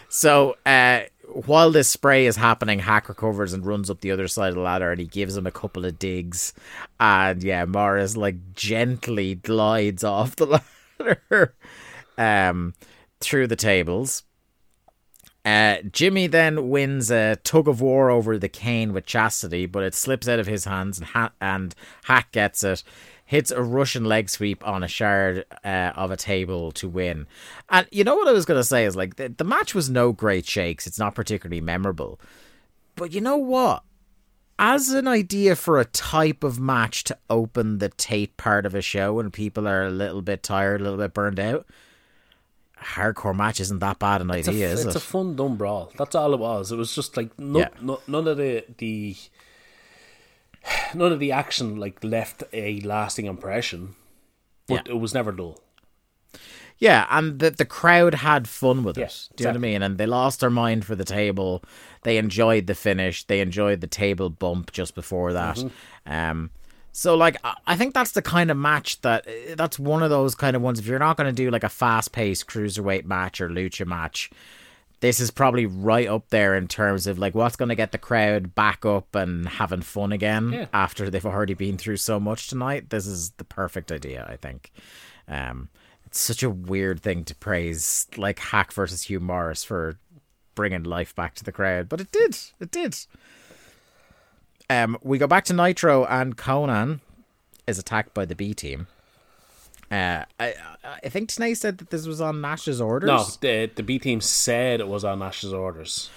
So uh, while this spray is happening, Hak recovers and runs up the other side of the ladder, and he gives him a couple of digs. And yeah, Morrus like gently glides off the ladder um, through the tables. Uh, Jimmy then wins a tug of war over the cane with Chastity, but it slips out of his hands, and, ha- and Hak gets it. Hits a Russian leg sweep on a shard uh, of a table to win. And you know what I was going to say is like the, the match was no great shakes. It's not particularly memorable. But you know what? As an idea for a type of match to open the Tate part of a show when people are a little bit tired, a little bit burned out, hardcore match isn't that bad an
It's a,
idea, is
it's
it?
a fun dumb brawl. That's all it was. It was just like no,
Yeah.
no, none of the the none of the action like left a lasting impression. But
Yeah.
it was never dull.
Yeah, and the the crowd had fun with it.
Yes,
Do you know what I mean? And they lost their mind for the table. They enjoyed the finish. They enjoyed the table bump just before that.
Mm-hmm.
Um, so like I- think that's the kind of match that that's one of those kind of ones. If you're not going to do like a fast paced cruiserweight match or lucha match, this is probably right up there in terms of like what's going to get the crowd back up and having fun again
Yeah.
after they've already been through so much tonight. This is the perfect idea, I think. Um, it's such a weird thing to praise, like Hak versus Hugh Morrus for bringing life back to the crowd, but it did. It did. Um, we go back to Nitro, and Konnan is attacked by the B team. Uh, I I think Tanay said that this was on Nash's orders.
No, the the B team said it was on Nash's orders.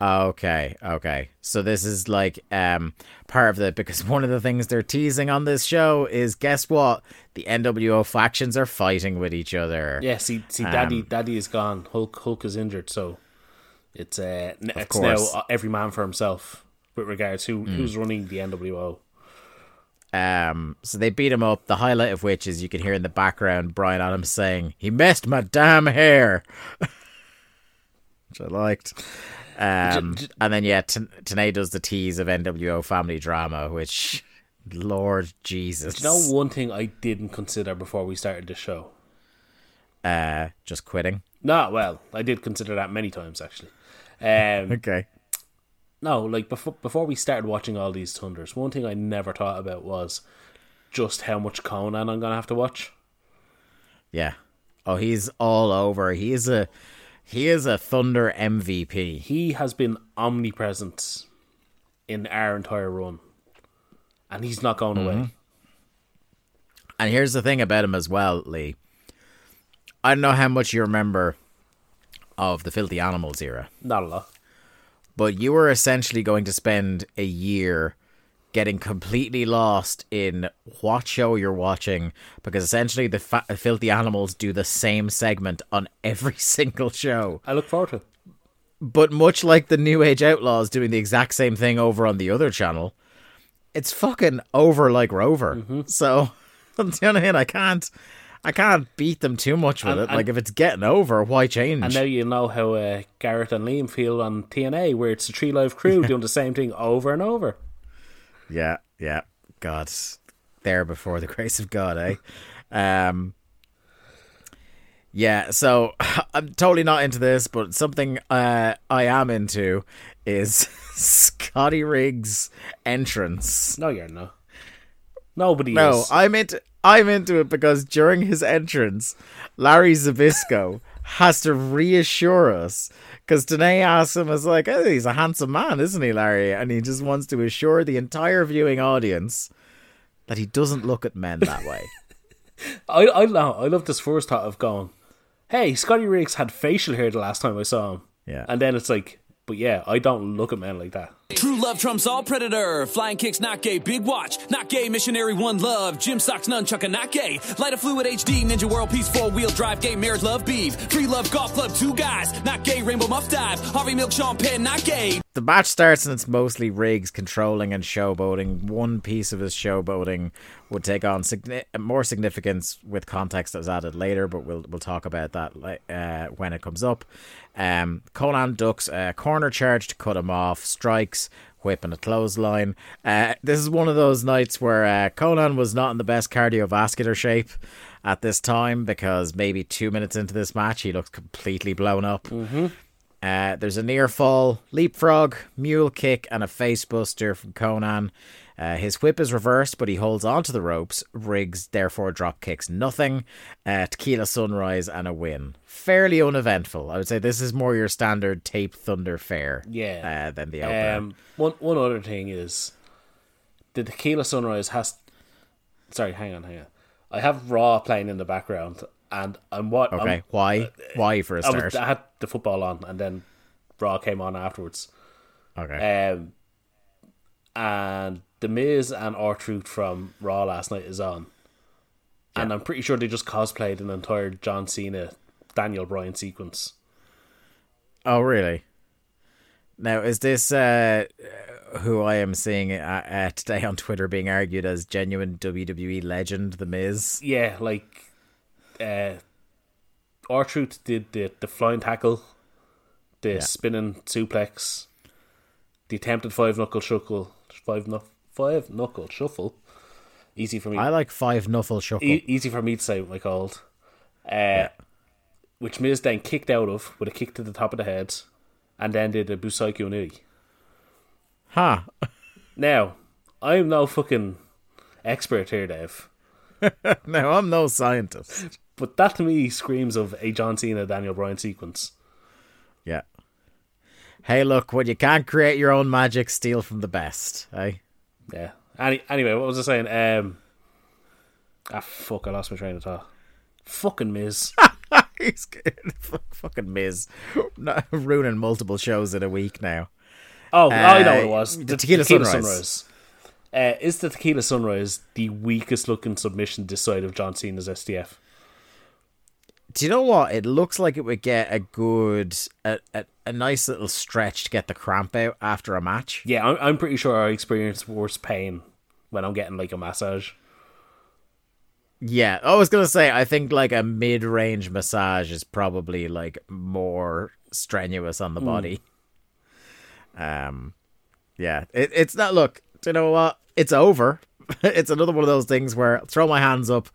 Okay, okay. So this is like um part of the because one of the things they're teasing on this show is guess what? The NWO factions are fighting with each other.
Yeah, see, see,
Um,
Daddy, Daddy is gone. Hulk, Hulk is injured, so it's uh, it's
course.
now every man for himself with regards who
Mm.
who's running the NWO.
Um so they beat him up. The highlight of which is you can hear in the background Brian Adams saying, He messed my damn hair Which I liked. Um and then yeah, T- Tanay does the tease of NWO family drama, which Lord Jesus.
Do you know one thing I didn't consider before we started the show?
uh just quitting.
No, well, I did consider that many times actually. Um,
Okay.
No, like before before we started watching all these thunders, one thing I never thought about was just how much Konnan I'm gonna have to watch.
Yeah. Oh, he's all over. He is a he is a Thunder MVP.
He has been omnipresent in our entire run, and he's not going away. Mm-hmm.
And here's the thing about him as well, Lee. I don't know how much you remember of the Filthy Animals era,
Not a lot.
But you were essentially going to spend a year getting completely lost in what show you're watching because essentially the fa- Filthy Animals do the same segment on every single show.
I look forward to. it.
But much like the New Age Outlaws doing the exact same thing over on the other channel, it's fucking over like Rover. Mm-hmm. So, do you know what I mean? I can't, I can't beat them too much with
And-
it.
and-
like if it's getting over, why change?
And now you know how uh, Garrett and Liam feel on TNA, where it's the 3Live Kru doing the same thing over and over.
yeah, yeah. God, there before the grace of God, eh? Um. Yeah, so I'm totally not into this, but something uh, I am into is Scotty Riggs' entrance.
No, you're not. Nobody
No,
is.
I'm into I'm into it because during his entrance, Larry Zbyszko has to reassure us because Tanay asks him, "Is like, oh, he's a handsome man, isn't he, Larry?" And he just wants to assure the entire viewing audience that he doesn't look at men that way.
I, I know. I love this first thought of going, hey, Scotty Riggs had facial hair the last time I saw him.
Yeah.
And then it's like, but yeah, I don't look at men like that.
True love trumps all predator. Flying kicks not gay. Big watch not gay. Missionary one love. Gym socks nunchuck not gay. Light of fluid HD. Ninja world peace four wheel drive. Gay marriage love beef. Free love golf club two guys not gay. Rainbow muff dive. Harvey milk Sean Penn not gay.
The match starts and it's mostly Riggs controlling and showboating. One piece of his showboating would take on more significance with context that was added later, but we'll we'll talk about that uh, when it comes up. Um, Konnan ducks a corner charge to cut him off, strikes, whip and a clothesline. Uh, this is one of those nights where uh, Konnan was not in the best cardiovascular shape at this time because maybe two minutes into this match he looks completely blown up. Uh, there's a near fall, leapfrog, mule kick, and a facebuster from Konnan. Uh, his whip is reversed, but he holds onto the ropes. Riggs therefore drop kicks nothing. Uh, tequila sunrise and a win. Fairly uneventful. I would say this is more your standard tape thunder fare.
Yeah.
Uh, than the opener.
Um, one one other thing is the Tequila Sunrise has. Sorry, hang on, hang on. I have Raw playing in the background, and I'm what.
okay,
I'm,
why? Why for a
I, was,
start?
I had the football on, and then Raw came on afterwards.
okay.
Um, and the Miz and R Truth from Raw last night is on, and I'm pretty sure they just cosplayed an entire John Cena, Daniel Bryan sequence.
Oh, really? Now, is this uh, who I am seeing uh, uh, today on Twitter being argued as genuine WWE legend, The Miz?
Yeah, like uh R Truth did the the flying tackle, the spinning suplex, the attempted five knuckle shuffle, five knuckle five knuckle shuffle. Easy for me.
I like Five Knuckle shuffle.
e- easy for me to say what I called. Uh, Which Miz then kicked out of with a kick to the top of the head, and then did a Busaiku Knee.
Ha!
Now, I'm no fucking expert here, Dave,
No, I'm no scientist.
But that to me screams of a John Cena Daniel Bryan sequence.
Yeah. Hey, look, when you can't create your own magic, steal from the best. Hey?
Yeah. Any, anyway, what was I saying? Um, ah, fuck! I lost my train of thought. Fucking Miz.
He's good. Fuck- fucking Miz. Not ruining multiple shows in a week now.
Oh, I know what
Uh,
it was.
the Tequila Sunrise.
Uh, is the Tequila Sunrise the weakest looking submission this side of John Cena's STF?
Do you know what? It looks like it would get a good, a, a, a nice little stretch to get the cramp out after a match.
Yeah, I'm, I'm pretty sure I experience worse pain when I'm getting like a massage.
Yeah, I was gonna say I think like a mid-range massage is probably like more strenuous on the body. Um, yeah, it, it's not. Look, do you know what? It's over. it's another one of those things where I'll throw my hands up.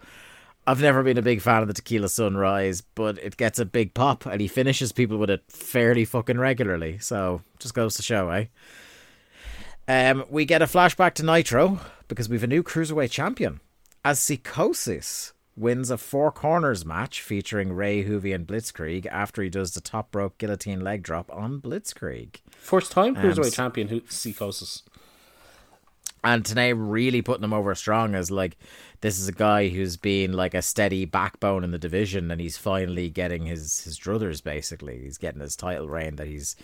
I've never been a big fan of the Tequila Sunrise, but it gets a big pop, and he finishes people with it fairly fucking regularly. So just goes to show, eh? Um, we get a flashback to Nitro because we've a new cruiserweight champion as Psicosis wins a four corners match featuring Ray Hoovy and Blitzkrieg after he does the top rope guillotine leg drop on Blitzkrieg.
First time cruiserweight
s-
champion who Psicosis.
And Tanay really putting him over strong as like this is a guy who's been like a steady backbone in the division and he's finally getting his his druthers basically. He's getting his title reign that he's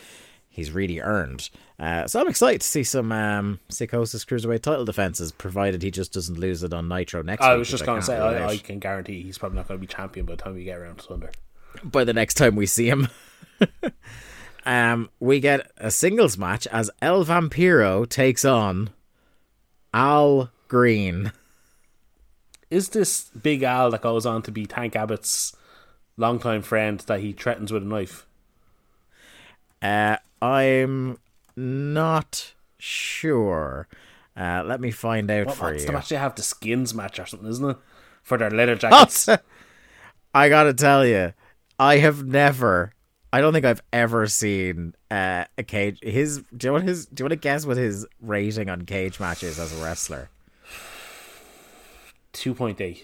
he's really earned. Uh, so I'm excited to see some um, Psicosis Cruiserweight title defenses, provided he just doesn't lose it on Nitro next
I was just going to say, I. I can guarantee he's probably not going to be champion by the time we get around to Thunder.
by the next time we see him. um, we get a singles match as El Vampiro takes on Al Green.
Is this Big Al that goes on to be Tank Abbott's longtime friend that he threatens with a knife?
Uh, I'm not sure. Uh, let me find out
What,
for
what's
you.
they have? The skins match or something, isn't it? For their leather jackets.
I gotta tell you, I have never. I don't think I've ever seen uh, a cage. His. Do you want his? Do you want to guess what his rating on cage matches as a wrestler?
2.8.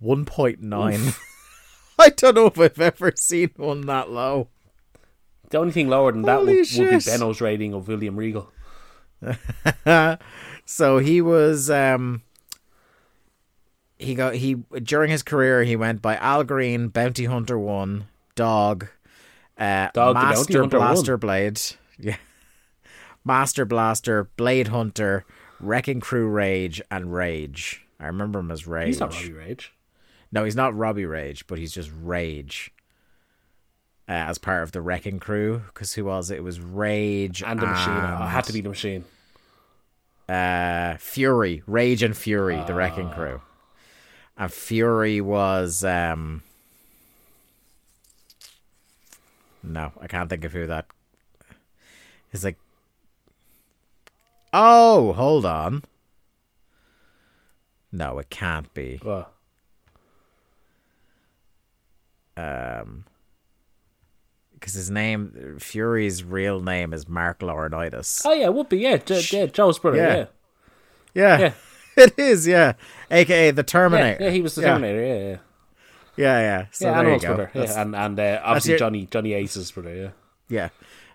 One point nine. I don't know if I've ever seen one that low.
The only thing lower than that would, would be. Benno's rating of William Regal.
So he was um he got he during his career he went by Al Green, Bounty Hunter One, Dog, uh
Dog
Master Blaster. Blade. Yeah. Master Blaster, Blade Hunter, Wrecking Crew Rage, and Rage. I remember him as Rage.
He's not Robbie Rage.
No, he's not Robbie Rage, but he's just Rage. Uh, as part of the Wrecking Crew, because who was it? It was Rage
And the machine. Oh, it had to be the machine.
uh Fury, Rage and Fury, the Wrecking
Ah.
Crew. And Fury was um No, I can't think of who that is like Oh, hold on. No, it can't be.
Um,
Because his name Fury's real name is Mark Laurinaitis.
oh, yeah, it would be. Yeah, Jo- yeah Joe's brother.
Yeah.
Yeah.
Yeah.
Yeah.
It is, yeah. AKA the Terminator.
yeah, he was the Terminator,
Yeah.
Terminator. Yeah, yeah.
Yeah. So
yeah,
there you go.
Yeah, and and uh, obviously
your-
Johnny Johnny Ace's brother. Yeah.
Yeah.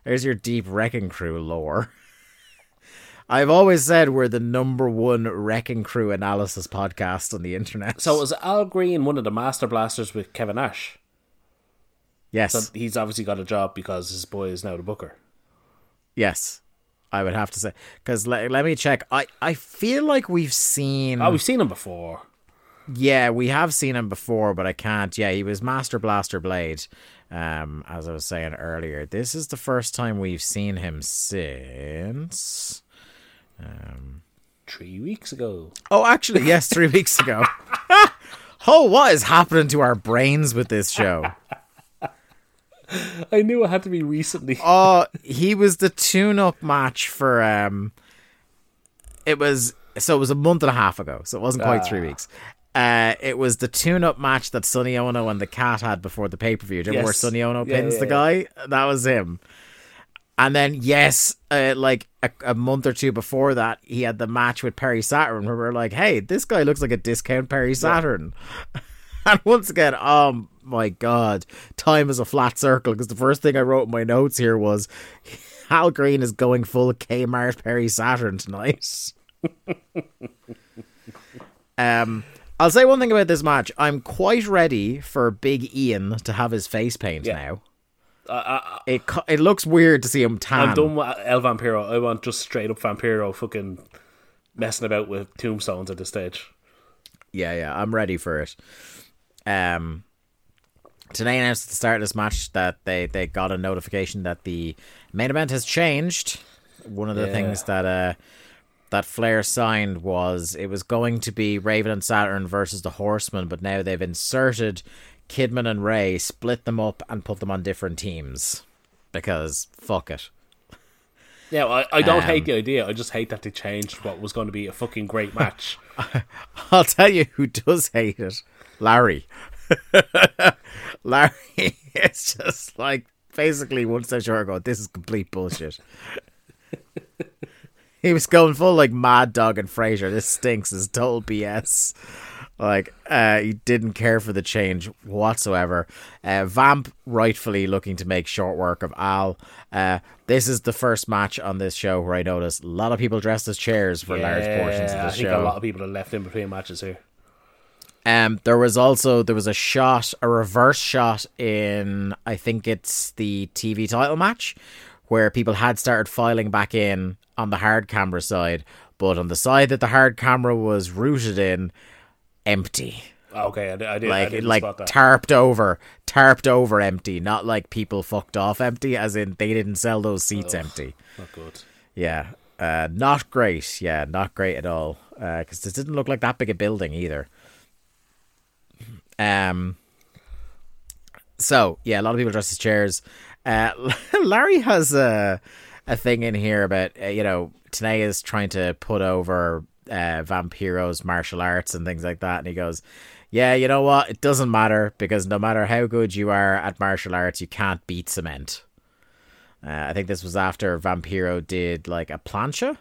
There's your deep Wrecking Crew lore. I've always said we're the number one Wrecking Crew analysis podcast on the internet.
So was Al Green one of the Master Blasters with Kevin Nash?
yes,
So he's obviously got a job because his boy is now the booker.
yes, I would have to say because let, let me check. I I feel like we've seen.
Oh, we've seen him before.
Yeah, we have seen him before, but I can't. Yeah, he was Master Blaster Blade. Um, as I was saying earlier, this is the first time we've seen him since.
Um, Three weeks ago.
Oh, actually, yes, three weeks ago. oh, what is happening to our brains with this show?
I knew it had to be recently.
Oh, he was the tune-up match for um. It was so it was a month and a half ago, so it wasn't quite three weeks. Uh, it was the tune-up match that Sonny Ono and the Cat had before the pay-per-view. You where Sonny Ono
Yeah,
pins
yeah,
the guy? That was him. And then yes, uh, like a, a month or two before that, he had the match with Perry Saturn, where we're like, "Hey, this guy looks like a discount Perry Saturn." And once again, oh my god, time is a flat circle because the first thing I wrote in my notes here was Hal Green is going full Kmart Perry Saturn tonight. um, I'll say one thing about this match. I'm quite ready for Big Ian to have his face paint
Yeah.
now.
I, I,
It it looks weird to see him tan.
I'm done with El Vampiro. I want just straight up Vampiro fucking messing about with tombstones at this stage.
Yeah, yeah, I'm ready for it. Um, Tanay announced at the start of this match that they they got a notification that the main event has changed. One of the
Yeah.
things that uh that Flair signed was it was going to be Raven and Saturn versus the Horsemen, but now they've inserted Kidman and Rey, split them up, and put them on different teams because fuck it.
Yeah, I, I don't
Um,
hate the idea. I just hate that they changed what was going to be a fucking great match.
I'll tell you who does hate it. Larry. Larry it's just like basically one short ago, this is complete bullshit. He was going full like Mad Dog and Fraser. This stinks. This is total BS. Like, uh, he didn't care for the change whatsoever. Uh, Vamp rightfully looking to make short work of Al. Uh, this is the first match on this show where I noticed a lot of people dressed as chairs for large portions of
Yeah,
the
I think
show.
a lot of people are left in between matches here.
Um, there was also there was a shot, a reverse shot in I think it's the TV title match, where people had started filing back in on the hard camera side, but on the side that the hard camera was rooted in, empty,
Okay, I, did- I did. I
like
didn't
like tarped over, tarped over, empty, not like people fucked off empty, as in they didn't sell those seats empty.
Not good.
Yeah, uh, not great. Yeah, not great at all. Because it didn't look like that big a building either. Um. So yeah, a lot of people dressed as chairs. Uh, Larry has a a thing in here about uh, you know Tanay is trying to put over uh, Vampiro's martial arts and things like that, and he goes, "Yeah, you know what? It doesn't matter because no matter how good you are at martial arts, you can't beat cement." Uh, I think this was after Vampiro did like a plancha,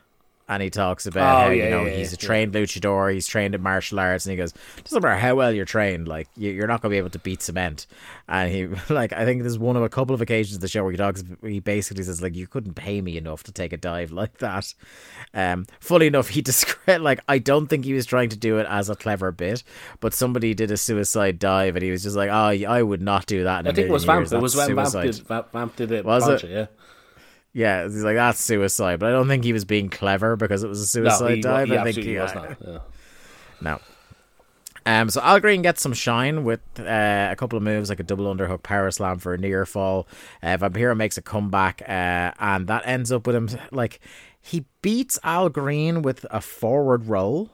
and he talks about
Oh,
how
yeah,
you know
yeah,
he's a trained luchador, he's trained in martial arts, and he goes, doesn't matter how well you're trained, like you- you're not gonna be able to beat cement. And he like I think there's one of a couple of occasions in the show where he talks, he basically says like you couldn't pay me enough to take a dive like that. Um, fully enough, he described like I don't think he was trying to do it as a clever bit, but somebody did a suicide dive, and he was just like, oh, I would not do that. In a
I think it was Vamp. It was when Vamp did, Vamp did it.
Was it?
Yeah.
Yeah, he's like that's suicide, but I don't think he was being clever because it was a
No,
suicide
he,
dive.
he
I think he,
was not. Yeah.
no. Um, so Al Green gets some shine with uh, a couple of moves like a double underhook power slam for a near fall. Uh, Vampiro makes a comeback, uh, and that ends up with him like he beats Al Green with a forward roll.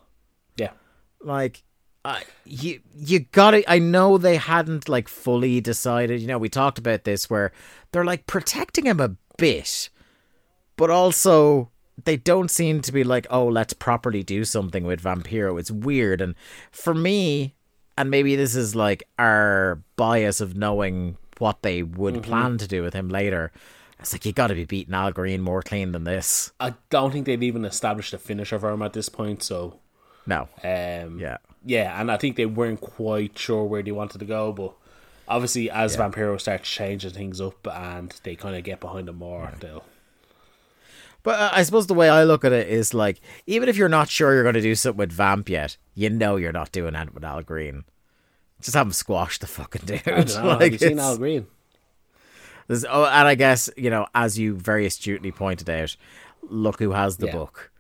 Yeah.
Like, uh, you you gotta. I know they hadn't like fully decided. You know, we talked about this where they're like protecting him a bit, but also they don't seem to be like, oh, let's properly do something with Vampiro. It's weird, and for me, and maybe this is like our bias of knowing what they would plan to do with him later. It's like you got to be beating Al Green more clean than this.
I don't think they've even established a finisher for him at this point. So,
No,
um,
yeah.
yeah, and I think they weren't quite sure where they wanted to go, but obviously, as Vampiro starts changing things up and they kind of get behind him more, they'll.
But uh, I suppose the way I look at it is like, even if you're not sure you're going to do something with Vamp yet, you know you're not doing that with Al Green. Just have him squash the fucking dude.
I don't know.
Like,
have you seen Al Green?
there's- oh, and I guess you know, as you very astutely pointed out, look who has the
Yeah.
book.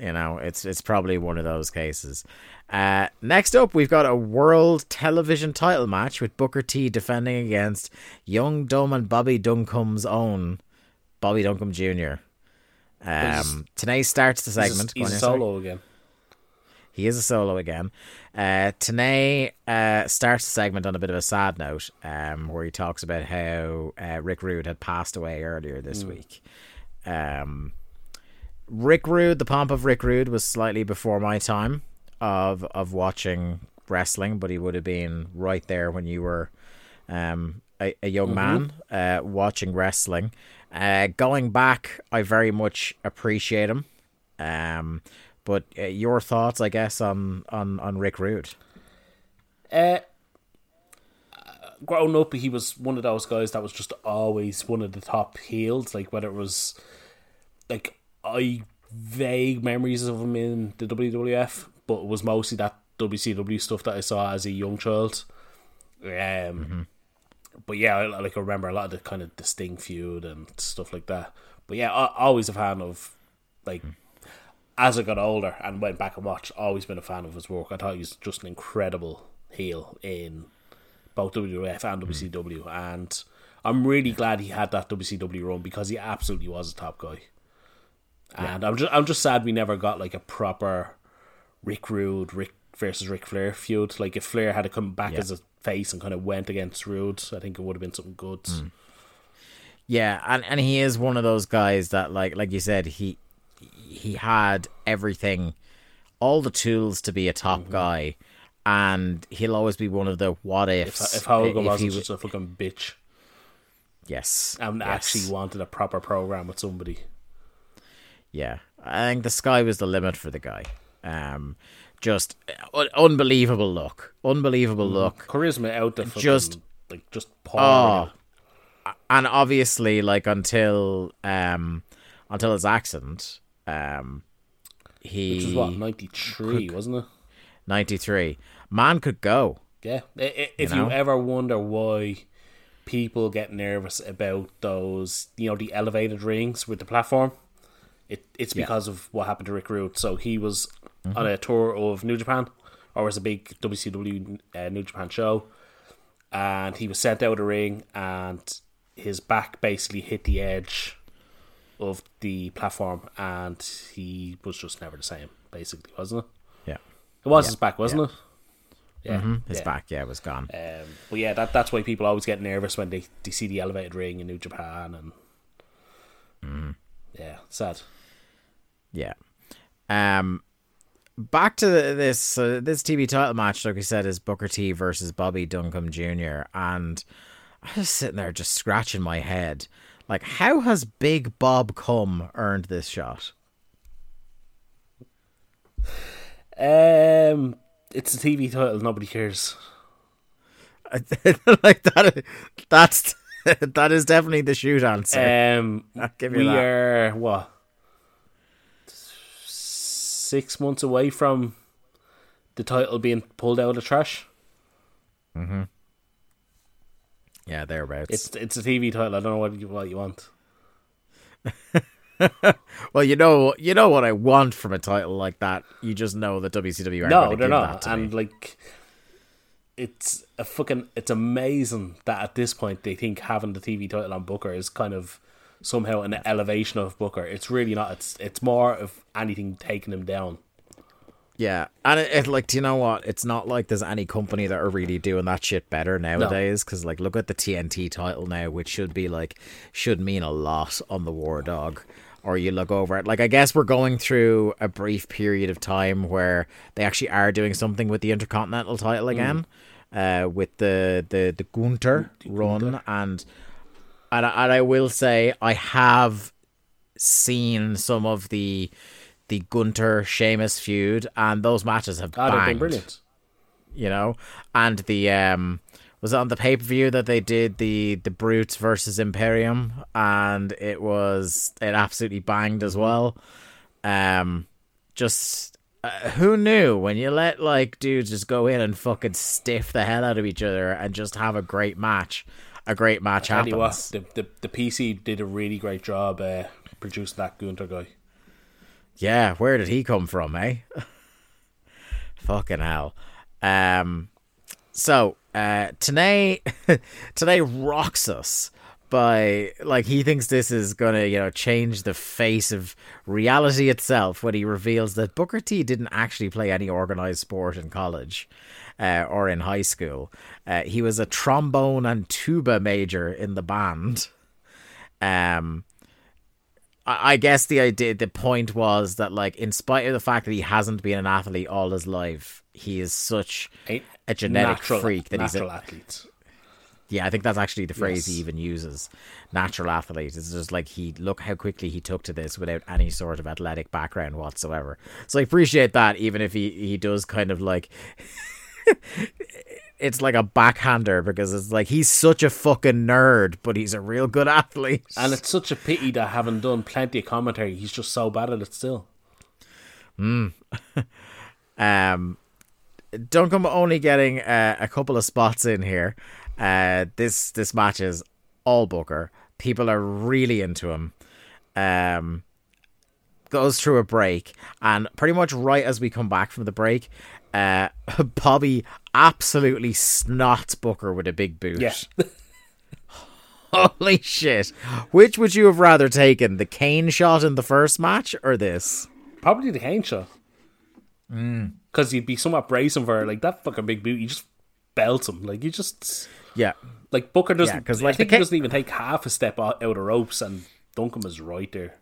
You know, it's it's probably one of those cases. Uh, next up, we've got a world television title match with Booker T defending against Young Dumb and Bobby Duncum's own Bobby Duncum Jr. Um, Tanay starts the
He's
segment.
He's a
sorry.
solo again.
He is a solo again. Uh, Tanay uh, starts the segment on a bit of a sad note, um, where he talks about how uh, Rick Rude had passed away earlier this week. Um, Rick Rude, the pomp of Rick Rude, was slightly before my time of of watching wrestling, but he would have been right there when you were um, a, a young man uh, watching wrestling. Uh, going back, I very much appreciate him. Um, but uh, your thoughts, I guess, on on on Rick Rude?
Uh, growing up, he was one of those guys that was just always one of the top heels. Like whether it was like I vague memories of him in the WWF, but it was mostly that WCW stuff that I saw as a young child. Um, but yeah, I, like I remember a lot of the kind of the Sting feud and stuff like that. But yeah, I, always a fan of like as I got older and went back and watched. Always been a fan of his work. I thought he was just an incredible heel in both WWF and hmm. WCW, and I'm really glad he had that WCW run because he absolutely was a top guy. And I'm just I'm just sad we never got like a proper Rick Rude, Rick versus Ric Flair feud. Like if Flair had to come back
Yeah.
as a face and kind of went against Rude, I think it would have been something good.
Yeah, and and he is one of those guys that like like you said he he had everything, all the tools to be a top guy, and he'll always be one of the what
If,
ifs.
if Hogan
he
wasn't
w-
such a fucking bitch
yes,
and
yes.
actually wanted a proper program with somebody.
Yeah, I think the sky was the limit for the guy. Um, just un- unbelievable look, unbelievable look,
Charisma out the fucking,
Just-
like just pouring
Oh, and obviously, like until um, until his accident, um, he
Which was what ninety three, wasn't it?
ninety three. Man could go.
Yeah. If you,
know?
ever wonder why people get nervous about those, you know, the elevated rings with the platform, it it's because of what happened to Rick Rude. So he was
Mm-hmm.
on a tour of New Japan, or was a big WCW uh, New Japan show, and he was sent out of the ring, and his back basically hit the edge of the platform, and he was just never the same. Basically, wasn't it?
Yeah,
It was his back, wasn't it? Yeah,
his
yeah.
back, yeah, was gone.
Um, but yeah, that that's why people always get nervous when they, they see the elevated ring in New Japan and yeah, sad.
Yeah. Um, back to this uh, this TV title match, like we said, is Booker T versus Bobby Duncum Jr. And I was sitting there just scratching my head, like, how has Big Bob Cum earned this shot?
Um, it's a TV title. Nobody cares.
like that, that's that is definitely the shoot answer.
Um,
I'll give you
we
that.
are what six months away from the title being pulled out of the trash. Mm-hmm.
yeah, thereabouts.
It's it's a TV title. I don't know what you what you want.
well, you know, you know what I want from a title like that. You just know that WCW
No, they're not. And
me.
like, it's a fucking. It's amazing that at this point they think having the TV title on Booker is kind of somehow an elevation of Booker. It's really not. It's it's more of anything taking him down.
Yeah, and it, it like, do you know what? It's not like there's any company that are really doing that shit better nowadays. Because like, look at the TNT title now, which should be like, should mean a lot on the War Dog. Or you look over it, like I guess we're going through a brief period of time where they actually are doing something with the Intercontinental title again, uh, with the the the Gunther run, and and I, and I will say I have seen some of the the Gunther Sheamus feud, and those matches have
Ah, they've been brilliant.
You know, and the um was it on the pay per view that they did the the Brutes versus Imperium, and it was it absolutely banged as well. Um, just. Uh, who knew when you let like dudes just go in and fucking stiff the hell out of each other and just have a great match, a great match
Tell you what, the, the the PC did a really great job uh, producing that Gunther guy.
Yeah, where did he come from, eh? Fucking hell. Um so uh today, Tanay rocks us by like he thinks this is gonna, you know, change the face of reality itself when he reveals that Booker T didn't actually play any organized sport in college. Uh, or in high school. Uh, he was a trombone and tuba major in the band. Um, I I guess the idea, the point was that, like, in spite of the fact that he hasn't been an athlete all his life, he is such
Ain't
a genetic
natural,
freak that he's
natural
a,
athlete.
Yeah. I think that's actually the phrase he even uses. Natural athlete. It's just like he look how quickly he took to this without any sort of athletic background whatsoever. So I appreciate that, even if he he does kind of like. It's like a backhander because it's like he's such a fucking nerd, but he's a real good athlete.
And it's such a pity that having done plenty of commentary, he's just so bad at it still.
um Duncum only getting uh, a couple of spots in here. Uh, this this match is all Booker. People are really into him. Um, goes through a break, and pretty much right as we come back from the break, uh, Bobby absolutely snots Booker with a big boot.
Yeah.
Holy shit! Which would you have rather taken, the Kane shot in the first match or this?
Probably the Kane shot.
Mm.
Because you'd be somewhat bracing for like that fucking big boot. You just belts him. Like you just
Yeah,
like Booker doesn't.
Yeah, 'cause,
I
like,
think
the
he doesn't even take half a step out, of ropes, and Duncum was right there.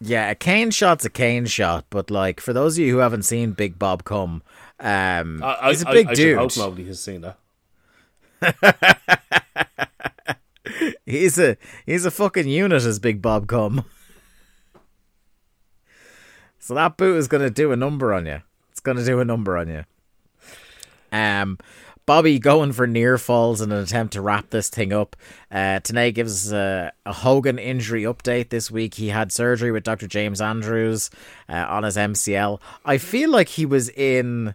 Yeah, a cane shot's a cane shot, but like for those of you who haven't seen Big Bob come, um,
I,
he's a big
I, I
dude.
hope nobody has seen that.
He's a he's a fucking unit as Big Bob come. So that boot is gonna do a number on you. It's gonna do a number on you. Um, Bobby going for near falls in an attempt to wrap this thing up. Uh, Tanay gives us a, a Hogan injury update this week. He had surgery with Dr. James Andrews uh, on his MCL. I feel like he was in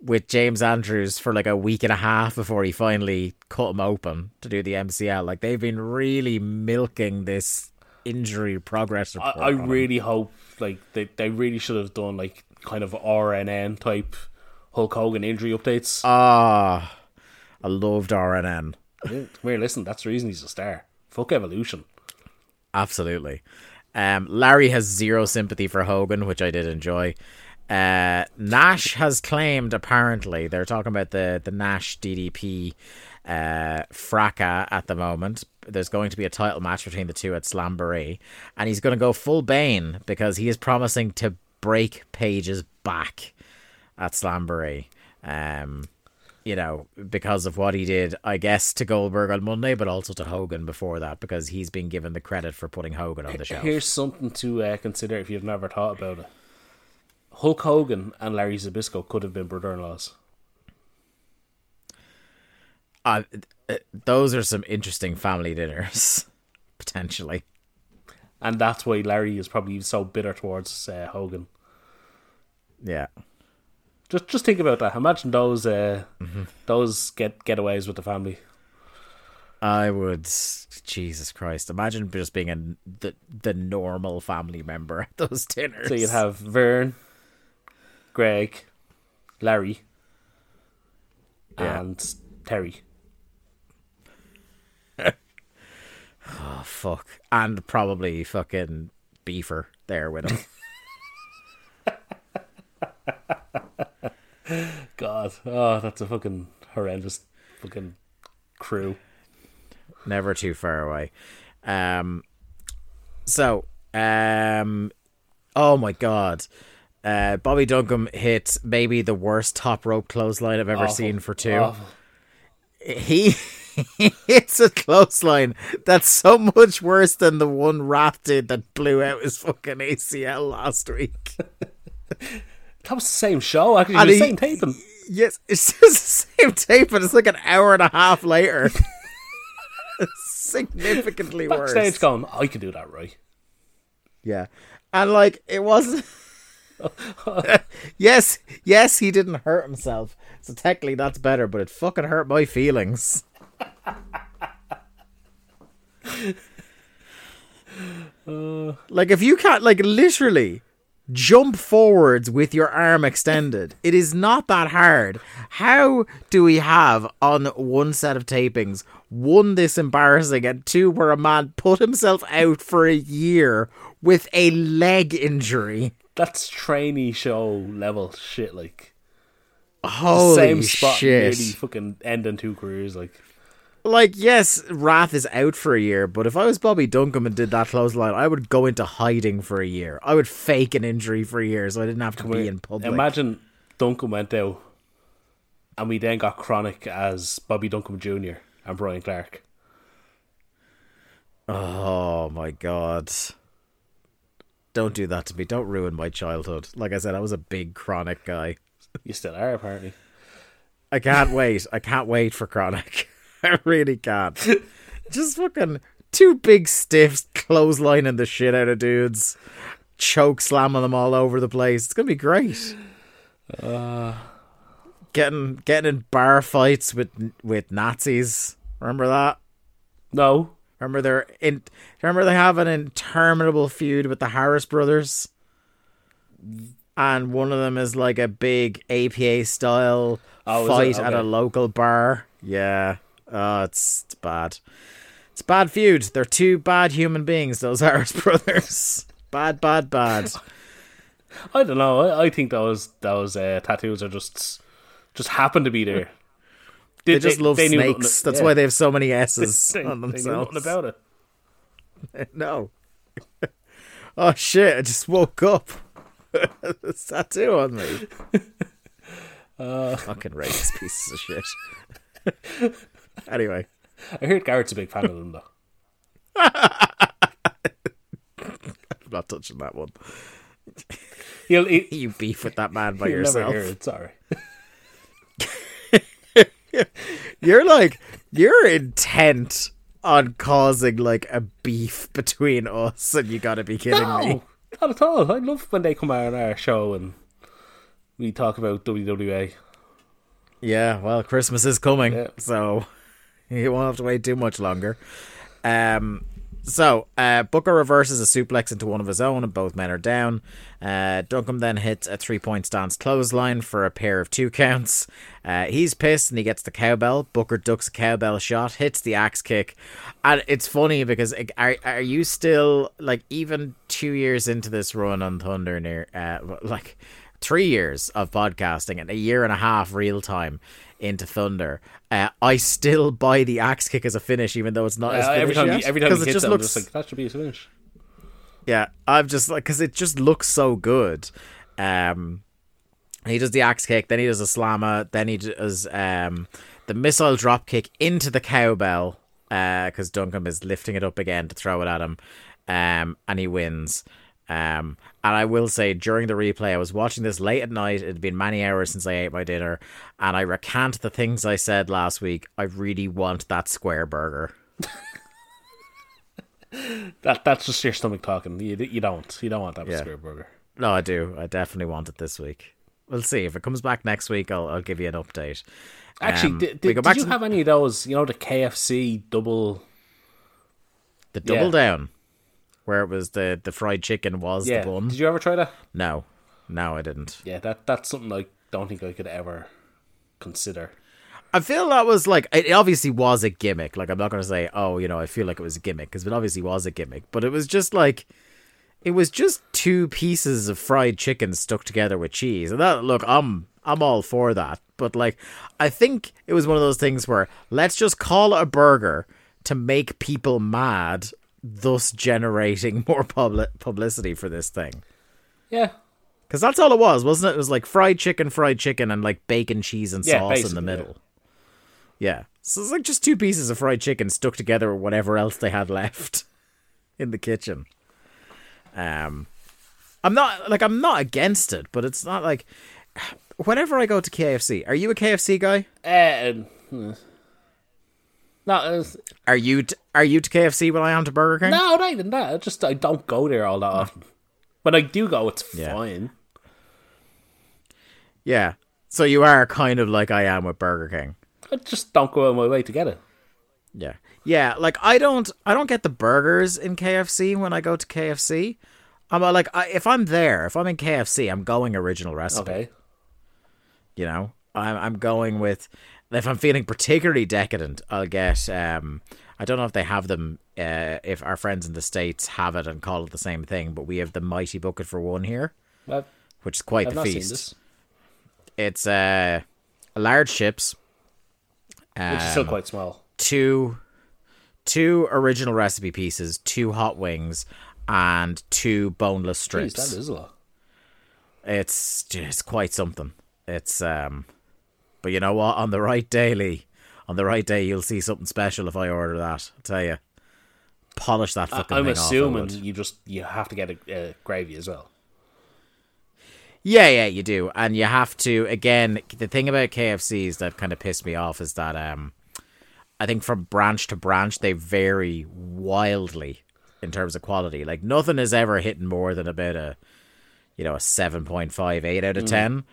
with James Andrews for like a week and a half before he finally cut him open to do the MCL. Like they've been really milking this injury progress
I,
report.
I
him.
really hope like they they really should have done like kind of RNN type Hulk Hogan injury updates.
Ah, I loved RNN.
Here, listen. That's the reason he's a star. Fuck evolution.
Absolutely. Um, Larry has zero sympathy for Hogan, which I did enjoy. Uh, Nash has claimed, apparently, they're talking about the, the Nash DDP uh, fracas at the moment. There's going to be a title match between the two at Slamboree. And he's going to go full Bane because he is promising to break Page's back at Slamboree. Um, you know, because of what he did, I guess, to Goldberg on Monday, but also to Hogan before that, because he's been given the credit for putting Hogan on the show.
Here's something to uh, consider if you've never thought about it. Hulk Hogan and Larry Zbyszko could have been brother-in-laws.
Uh, uh, those are some interesting family dinners, potentially.
And that's why Larry is probably so bitter towards uh, Hogan.
Yeah.
Just just think about that. Imagine those uh, those get getaways with the family.
I would, Jesus Christ! Imagine just being a the the normal family member at those dinners.
So you'd have Verne, Greg, Larry,
Yeah.
and Terry.
oh, fuck, and probably fucking Beaver there with him.
God, oh, that's a fucking horrendous fucking crew.
Never too far away. Um. So, um, oh my god. Uh, Bobby Duncum hit maybe the worst top rope clothesline I've ever
Awful.
seen for two.
Awful.
he hits a clothesline that's so much worse than the one Wrath did that blew out his fucking ACL last week.
That was the same show, actually.
And
the
he-
same taping.
Yes, it's just the same tape, but it's like an hour and a half later. Significantly
Backstage
worse.
going, I can do that, right?
Yeah, and like it wasn't. yes, yes, he didn't hurt himself, so technically that's better. But it fucking hurt my feelings. Uh. like if you can't, like literally, jump forwards with your arm extended. It is not that hard. How do we have on one set of tapings one this embarrassing and two where a man put himself out for a year with a leg injury?
That's trainee show level shit, like.
Holy
same spot,
shit!
nearly fucking ending two careers, like.
Like, yes, Wrath is out for a year, but if I was Bobby Duncum and did that clothesline, I would go into hiding for a year. I would fake an injury for a year so I didn't have to be in public.
Imagine Duncum went out, and we then got KroniK as Bobby Duncum Jr. and Bryan Clark.
Oh my god. Don't do that to me. Don't ruin my childhood. Like I said, I was a big KroniK guy.
You still are, apparently.
I can't wait. I can't wait for KroniK. I really can't. Just fucking two big stiffs clotheslining the shit out of dudes, choke slamming them all over the place. It's gonna be great. Uh. getting getting in bar fights with with Nazis. Remember that?
No.
Remember they're in. Remember they have an interminable feud with the Harris brothers, and one of them is like a big APA style
Oh,
fight at a local bar. Yeah, oh, it's, it's bad. It's a bad feud. They're two bad human beings. Those Harris brothers. bad, bad, bad.
I don't know. I, I think those those uh, tattoos are just just happen to be there.
They just love
knew
snakes. That's
yeah.
why they have so many S's
They,
on
they
themselves.
nothing about it.
No. oh shit! I just woke up. There's a tattoo on me.
Uh.
Fucking racist pieces of shit. Anyway,
I heard Garrett's a big fan of them though.
I'm not touching that one.
He'll, he,
You beef with that man by yourself.
never hear it. Sorry.
You're like you're intent on causing like a beef between us, and you gotta be kidding me.
No, not at all. I love when they come out on our show and we talk about WWA.
Yeah, well, Christmas is coming,
Yeah.
so you won't have to wait too much longer. Um, so uh, Booker reverses a suplex into one of his own, and both men are down. Uh, Duncum then hits a three-point stance clothesline for a pair of two counts. Uh, he's pissed and he gets the cowbell. Booker ducks a cowbell shot, hits the axe kick, and it's funny because are are you still like even two years into this run on Thunder near uh like three years of podcasting and a year and a half real time into Thunder, uh, I still buy the axe kick as a finish, even though it's not
Uh, every time,
yet,
he, every time he
it
hits
just
it, I'm
looks
just like that should be his finish.
yeah. I'm just like because it just looks so good. Um, he does the axe kick, then he does a slammer, then he does um the missile drop kick into the cowbell Uh, because Duncum is lifting it up again to throw it at him, um, and he wins. Um, and I will say during the replay, I was watching this late at night. It had been many hours since I ate my dinner, and I recant the things I said last week. I really want that square burger.
That that's just your stomach talking. You, you don't you don't want that
Yeah.
square burger.
No, I do. I definitely want it this week. We'll see if it comes back next week. I'll I'll give you an update.
Actually,
Um,
did, did, did you have any of those? You know, the KFC double.
the double
yeah.
down, where it was the the fried chicken was
Yeah,
the bun.
did you ever try that?
No, no, I didn't.
Yeah, that that's something I don't think I could ever consider.
I feel that was like it obviously was a gimmick. Like I'm not going to say, oh, you know, I feel like it was a gimmick because it obviously was a gimmick. But it was just like it was just two pieces of fried chicken stuck together with cheese. And that look, I'm I'm all for that. But like I think it was one of those things where let's just call it a burger to make people mad, thus generating more public publicity for this thing.
Yeah,
Because that's all it was, wasn't it? It was like fried chicken, fried chicken, and like bacon, cheese, and
Yeah,
sauce in the middle. Yeah. So it's like just two pieces of fried chicken stuck together with whatever else they had left in the kitchen. Um, I'm not like I'm not against it, but it's not like whenever I go to KFC. Are you a KFC guy?
uh, hmm. No,
Are you t- are you to KFC when I am to Burger King?
no, not even that. I just I don't go there all that often. When I do go, it's
Yeah.
fine.
Yeah. So you are kind of like I am with Burger King.
I just don't go out of my way to get it.
Yeah. Yeah, like I don't I don't get the burgers in KFC when I go to KFC. I'm uh, like I, if I'm there, if I'm in KFC, I'm going original recipe,
Okay.
you know. I'm I'm going with if I'm feeling particularly decadent, I'll get um I don't know if they have them uh if our friends in the states have it and call it the same thing, but we have the mighty bucket for one here,
Well,
which is quite
I've
the feast.
this,
It's uh large chips,
which is still
Um,
quite small.
two two original recipe pieces, two hot wings, and two boneless
Jeez,
strips.
that is a lot.
It's just quite something. It's um but you know what? On the right day, Lee, on the right day you'll see something special if I order that. I'll tell you. Polish that
I-
fucking
I'm
thing off, I
assuming
would.
you just you have to get a, a gravy as well.
Yeah, yeah, you do. And you have to again the thing about KFCs that kind of pissed me off is that um I think from branch to branch they vary wildly in terms of quality. Like nothing is ever hitting more than about a you know, a 7.5, 8 out of 10.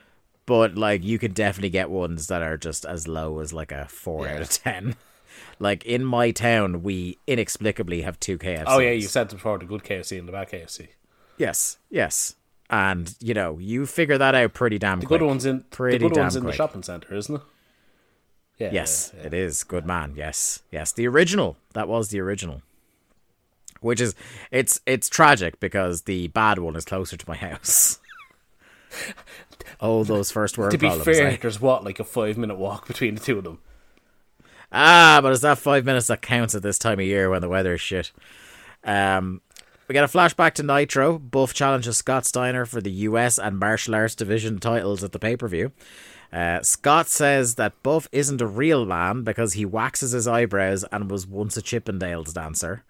But like you can definitely get ones that are just as low as like a four out of ten. Like in my town, we inexplicably have two KFCs.
Oh yeah, you said before the good KFC and the bad KFC.
yes, yes, and you know you figure that out pretty damn
The
quick.
good ones in
pretty
the good
damn
ones in the shopping centre, isn't it? Yeah.
Yes,
yeah, yeah.
it is. Good man. Yes, yes. The original. That was the original. Which is it's it's tragic because the bad one is closer to my house. Oh, those first world
To be
problems.
fair,
eh?
there's what like a five minute walk between the two of them.
Ah, but it's that five minutes that counts at this time of year when the weather is shit. Um, we get a flashback to Nitro. Buff challenges Scott Steiner for the US and Martial Arts Division titles at the pay per view. Uh, Scott says that Buff isn't a real man because he waxes his eyebrows and was once a Chippendales dancer.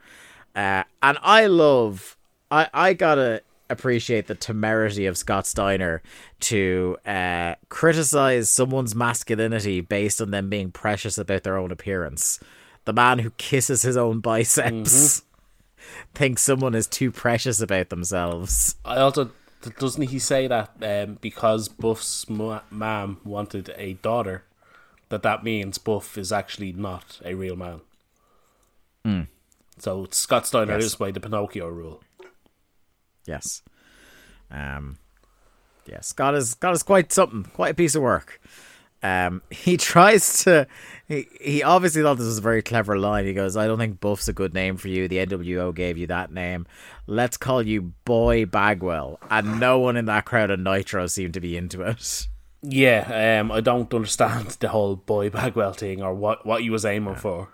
Uh, and I love, I, I gotta appreciate the temerity of Scott Steiner to uh, criticize someone's masculinity based on them being precious about their own appearance. The man who kisses his own biceps thinks someone is too precious about themselves.
I also doesn't he say that um, because Buff's ma- mom wanted a daughter, that that means Buff is actually not a real man. So Scott Steiner.
Yes.
is by the Pinocchio rule.
Yes. Um yeah, Scott is Scott is quite something, quite a piece of work. Um he tries to he, he obviously thought this was a very clever line. He goes, I don't think Buff's a good name for you. The NWO gave you that name. Let's call you Boy Bagwell. And no one in that crowd of Nitro seemed to be into it.
Yeah, um, I don't understand the whole boy Bagwell thing or what what he was aiming for.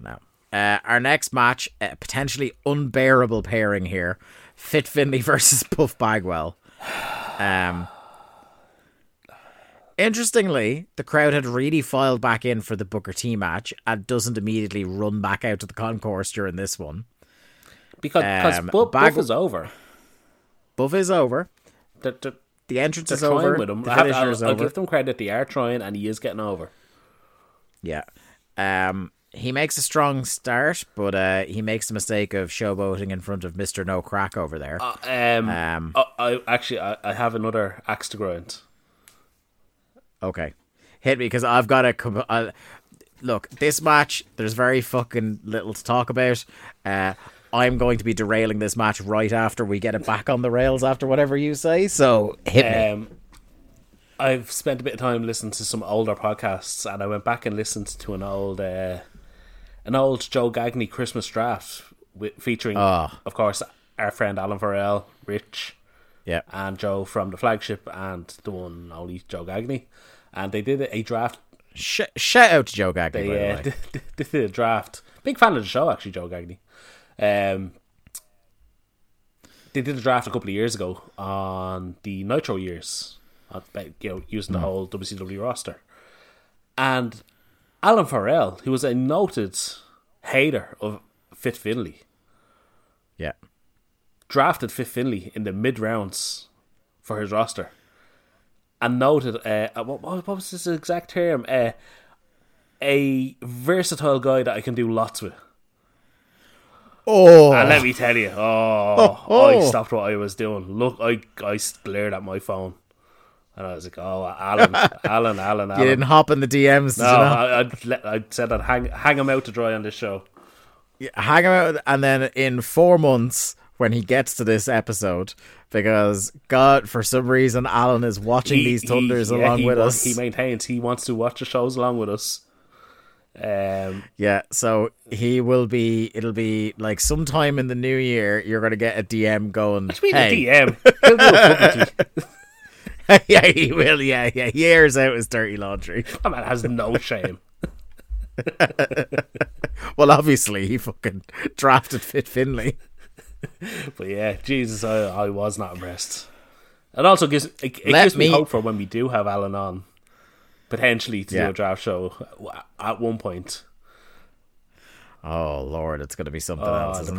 No. Uh, our next match, a potentially unbearable pairing here: Fit Finlay versus Buff Bagwell. Um, interestingly, the crowd had really filed back in for the Booker T match and doesn't immediately run back out to the concourse during this one.
Because
Um,
Buff,
Bag-
Buff is over.
Buff is over.
They're, they're,
The entrance is over.
with him.
The finisher
I'll,
is
I'll give them credit; they are trying, and he is getting over.
Yeah. Um, he makes a strong start, but uh, he makes the mistake of showboating in front of Mister No Crack over there.
Um,
Um,
I, I actually I, I have another axe to grind.
Okay, hit me because I've got a. Uh, look, this match. There's very fucking little to talk about. Uh, I'm going to be derailing this match right after we get it back on the rails. After whatever you say, so hit me.
Um, I've spent a bit of time listening to some older podcasts, and I went back and listened to an old, uh, an old Joe Gagney Christmas draft with, featuring,
Ah.
of course, our friend Alan Farrell, Rich,
yeah,
and Joe from the flagship, and the one only Joe Gagney, and they did a draft.
Sh- shout out to Joe Gagney.
They,
the
uh, did, they did a draft. Big fan of the show, actually, Joe Gagney. Um, they did a draft a couple of years ago on the Nitro years, you know, using the whole WCW roster. And Alan Farrell, who was a noted hater of Fit Finlay,
yeah,
drafted Fit Finlay in the mid rounds for his roster, and noted uh, uh, what, what was his exact term? Uh, a versatile guy that I can do lots with.
Oh,
And let me tell you, oh, I stopped what I was doing. Look, I I glared at my phone, and I was like, oh, Alan, Alan, Alan, Alan.
you didn't hop in the DMs.
No,
you know?
I, I'd I said I'd hang hang him out to dry on this show.
Yeah, hang him out, and then in four months when he gets to this episode, because God, for some reason, Alan is watching these thunders
yeah,
along with us.
He maintains he wants to watch the shows along with us. Um,
yeah, so he will be. It'll be like sometime in the new year. You're gonna get a DM going. Hey,
the DM, he'll do it publicly.
yeah, he will. Yeah, yeah. He airs out his dirty laundry.
That man has no shame.
Well, obviously, he fucking drafted Fit Finlay.
But yeah, Jesus, I, I was not impressed. It also gives it, it gives me,
me-
hope for when we do have Alan on, potentially to do a draft show at one point.
Oh Lord, it's gonna be something
Uh,
else.
the
Isn't it?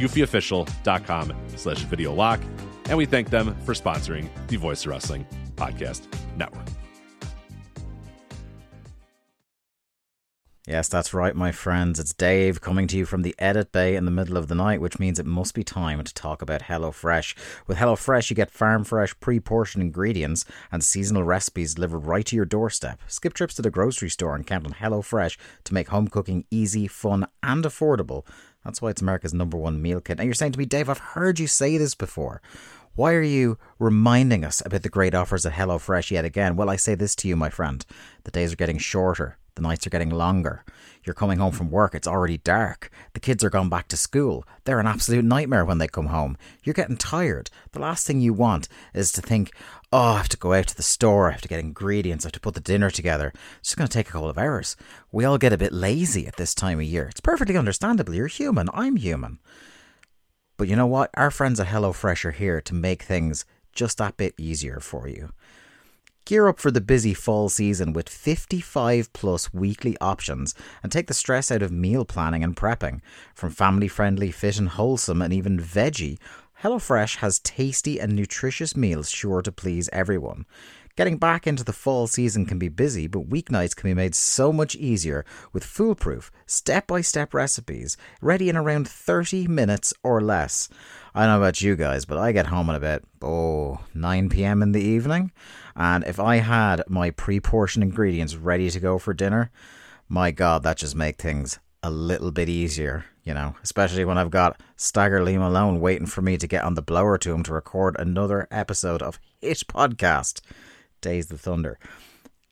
eufyofficial.com slash video lock. And we thank them for sponsoring the Voice Wrestling Podcast Network.
Yes, that's right, my friends. It's Dave coming to you from the edit bay in the middle of the night, which means it must be time to talk about HelloFresh. With HelloFresh, you get farm fresh, pre portioned ingredients and seasonal recipes delivered right to your doorstep. Skip trips to the grocery store and count on HelloFresh to make home cooking easy, fun, and affordable. That's why it's America's number one meal kit. Now, you're saying to me, Dave, I've heard you say this before. Why are you reminding us about the great offers at HelloFresh yet again? Well, I say this to you, my friend. The days are getting shorter. The nights are getting longer. You're coming home from work, it's already dark. The kids are gone back to school. They're an absolute nightmare when they come home. You're getting tired. The last thing you want is to think, oh, I have to go out to the store, I have to get ingredients, I have to put the dinner together. It's just going to take a couple of hours. We all get a bit lazy at this time of year. It's perfectly understandable. You're human. I'm human. But you know what? Our friends at HelloFresh are here to make things just that bit easier for you. Gear up for the busy fall season with 55 plus weekly options and take the stress out of meal planning and prepping. From family friendly, fit and wholesome, and even veggie, HelloFresh has tasty and nutritious meals sure to please everyone. Getting back into the fall season can be busy, but weeknights can be made so much easier with foolproof, step by step recipes ready in around 30 minutes or less. I don't know about you guys, but I get home at about, oh, 9 pm in the evening. And if I had my pre portioned ingredients ready to go for dinner, my God, that just make things a little bit easier, you know, especially when I've got Stagger Lee Malone waiting for me to get on the blower to him to record another episode of Hit Podcast. Days the Thunder.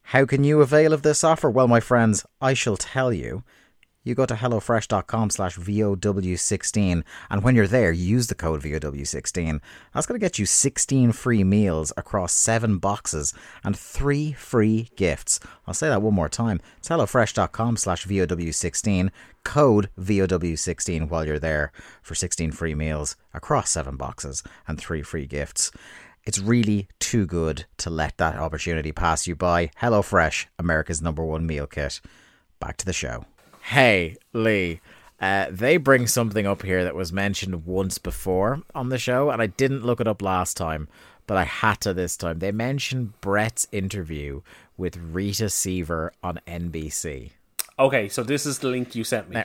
How can you avail of this offer? Well, my friends, I shall tell you. You go to HelloFresh.com slash VOW16, and when you're there, you use the code VOW16. That's going to get you 16 free meals across seven boxes and three free gifts. I'll say that one more time. It's HelloFresh.com slash VOW16, code VOW16 while you're there for 16 free meals across seven boxes and three free gifts. It's really too good to let that opportunity pass you by. HelloFresh, America's number one meal kit. Back to the show. Hey, Lee. Uh, they bring something up here that was mentioned once before on the show, and I didn't look it up last time, but I had to this time. They mentioned Bret's interview with Rita Seaver on NBC.
Okay, so this is the link you sent me.
Now,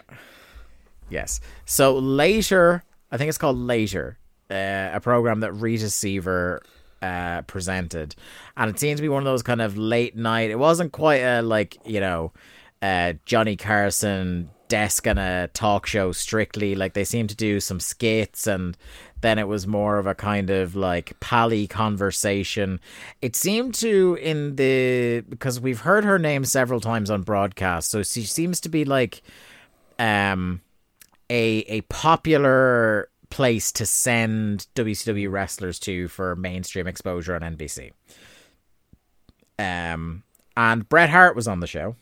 yes. So later, I think it's called Later, uh, a program that Rita Seaver uh, presented, and it seemed to be one of those kind of late night. It wasn't quite a like you know uh, Johnny Carson desk and a talk show strictly. Like they seemed to do some skits and then it was more of a kind of like pally conversation. It seemed to in the because we've heard her name several times on broadcast, so she seems to be like um a a popular place to send WCW wrestlers to for mainstream exposure on NBC. Um and Bret Hart was on the show.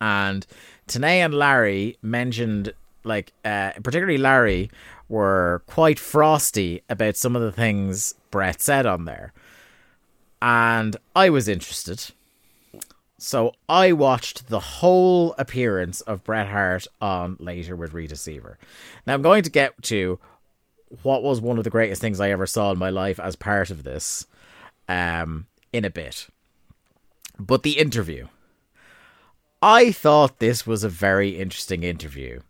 And Tanay and Larry mentioned like uh particularly Larry were quite frosty about some of the things Bret said on there. And I was interested. So I watched the whole appearance of Bret Hart on Later with Rita Seaver. Now I'm going to get to what was one of the greatest things I ever saw in my life as part of this um, in a bit. But the interview. I thought this was a very interesting interview.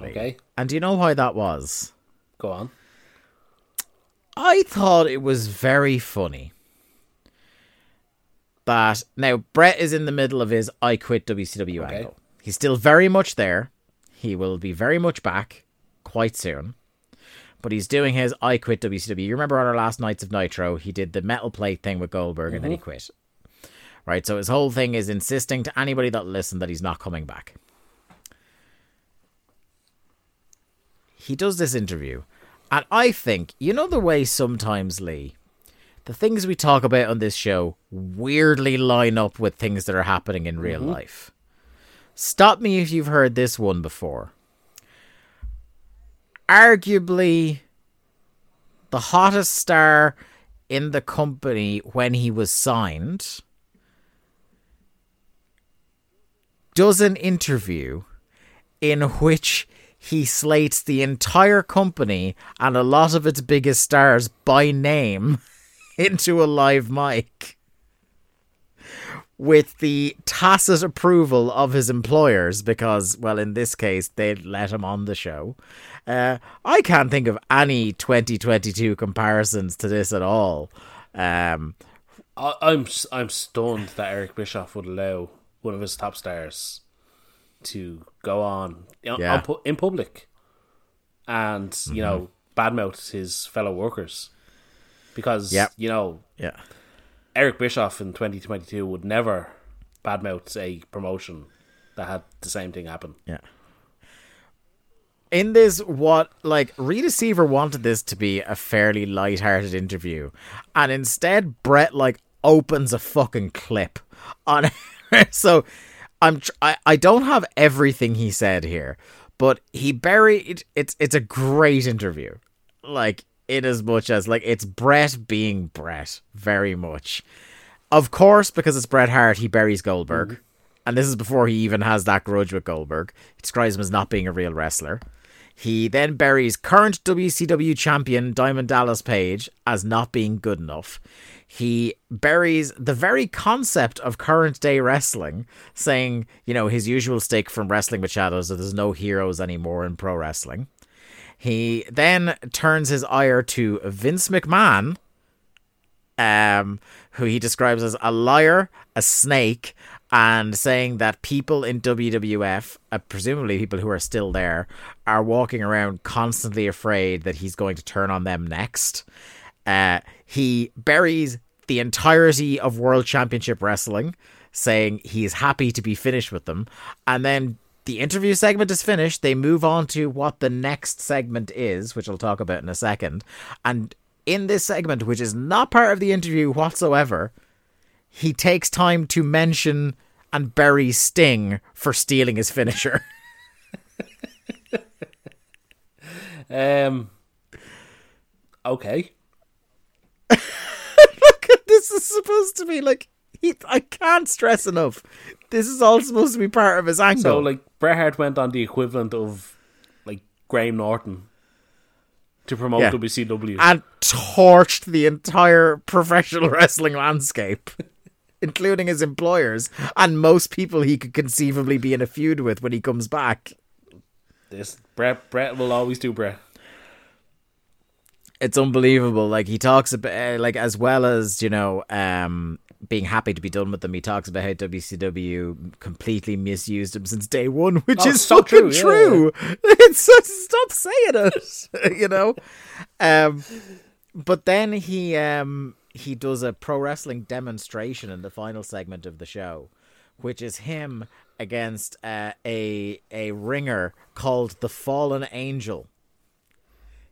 Okay,
And do you know why that was?
go on.
I thought it was very funny. That now Bret is in the middle of his I quit WCW
Okay.
angle. He's still very much there. He will be very much back quite soon. But he's doing his I quit WCW. You remember on our last nights of Nitro, he did the metal plate thing with Goldberg and then he mm-hmm. quit. Right, so his whole thing is insisting to anybody that listen that he's not coming back. He does this interview, and I think you know the way sometimes Lee, the things we talk about on this show weirdly line up with things that are happening in real mm-hmm. life. Stop me if you've heard this one before. Arguably the hottest star in the company when he was signed does an interview in which he slates the entire company and a lot of its biggest stars by name into a live mic with the tacit approval of his employers because well in this case they let him on the show. Uh, i can't think of any 2022 comparisons to this at all. Um,
I, I'm s- I'm stunned that Eric Bischoff would allow one of his top stars to go on
Yeah.
on in public and you know
Mm-hmm.
badmouth his fellow workers because
Yep.
you know
yeah
Eric Bischoff in 2022 would never badmouth a promotion that had the same thing happen.
Yeah. In this, what like Rita Seaver wanted this to be a fairly light-hearted interview, and instead Bret like opens a fucking clip on. so, I'm tr- I I don't have everything he said here, but he buried it's it's a great interview, like in as much as like it's Bret being Bret very much. Of course, because it's Bret Hart, he buries Goldberg. Mm-hmm. And this is before he even has that grudge with Goldberg. He describes him as not being a real wrestler. He then buries current WCW champion Diamond Dallas Page as not being good enough. He buries the very concept of current day wrestling, saying, you know, his usual stick from Wrestling with Shadows that there's no heroes anymore in pro wrestling. He then turns his ire to Vince McMahon, um, who he describes as a liar, a snake, and saying that people in WWF, uh, presumably people who are still there, are walking around constantly afraid that he's going to turn on them next. Uh, he buries the entirety of World Championship Wrestling, saying he's happy to be finished with them. And then the interview segment is finished. They move on to what the next segment is, which I'll talk about in a second. And in this segment, which is not part of the interview whatsoever, he takes time to mention and bury Sting for stealing his finisher.
Um. Okay.
this is supposed to be like he, I can't stress enough. This is all supposed to be part of his angle.
So like Bret Hart went on the equivalent of like Graham Norton to promote
Yeah.
WCW.
and torched the entire professional wrestling landscape, including his employers and most people he could conceivably be in a feud with when he comes back.
this Bret Bret will always do Bret.
it's unbelievable. Like he talks about, uh, like as well as you know, um, being happy to be done with them. He talks about how WCW completely misused him since day one, which
Oh,
is
so
fucking
true, yeah,
true. It's stop saying it, you know. Um, but then he um he does a pro wrestling demonstration in the final segment of the show, which is him against uh, a a ringer called the Fallen Angel.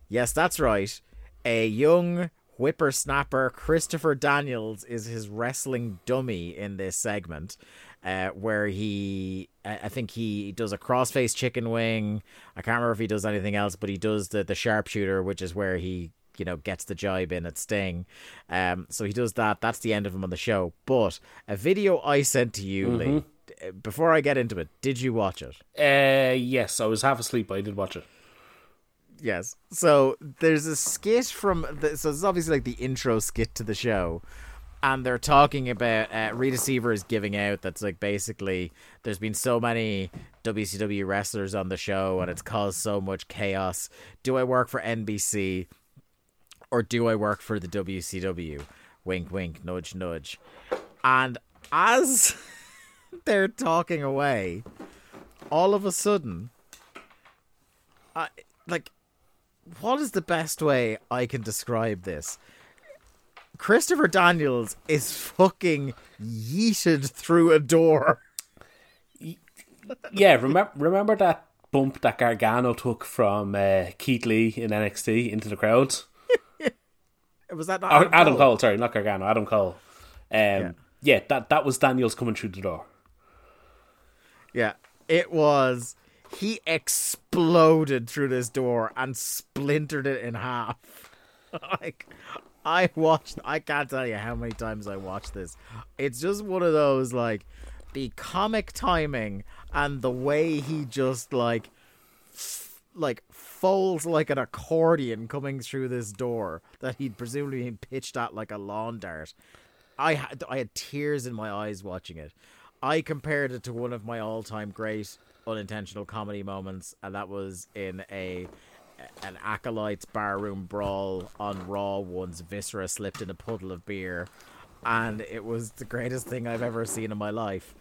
Yes, that's right. A young whippersnapper, Christopher Daniels, is his wrestling dummy in this segment, uh, where he, I think he does a crossface chicken wing. I can't remember if he does anything else, but he does the the sharpshooter, which is where he, you know, gets the jibe in at Sting. Um, so he does that. That's the end of him on the show. But a video I sent to you, Lee, uh, before I get into it, did you watch it?
Uh, yes, I was half asleep. but I did watch it.
Yes. So there's a skit from the, so it's obviously like the intro skit to the show, and they're talking about uh, Rita Seaver is giving out that's like basically there's been so many WCW wrestlers on the show and it's caused so much chaos. Do I work for NBC or do I work for the WCW? Wink, wink, nudge, nudge. And as they're talking away, all of a sudden, I like what is the best way I can describe this? Christopher Daniels is fucking yeeted through a door.
Yeah, remember remember that bump that Gargano took from uh, Keith Lee in NXT into the crowd?
Was that not
Adam,
Adam, Cole?
Cole, sorry, not Gargano, Adam Cole. Um, yeah. that that was Daniels coming through the door.
Yeah, it was. He exploded through this door and splintered it in half. like, I watched. I can't tell you how many times I watched this. It's just one of those like the comic timing and the way he just like like folds like an accordion coming through this door that he'd presumably been pitched at like a lawn dart. I had I had tears in my eyes watching it. I compared it to one of my all-time great unintentional comedy moments, and that was in a an acolytes barroom brawl on Raw. Once Viscera slipped in a puddle of beer, and it was the greatest thing I've ever seen in my life.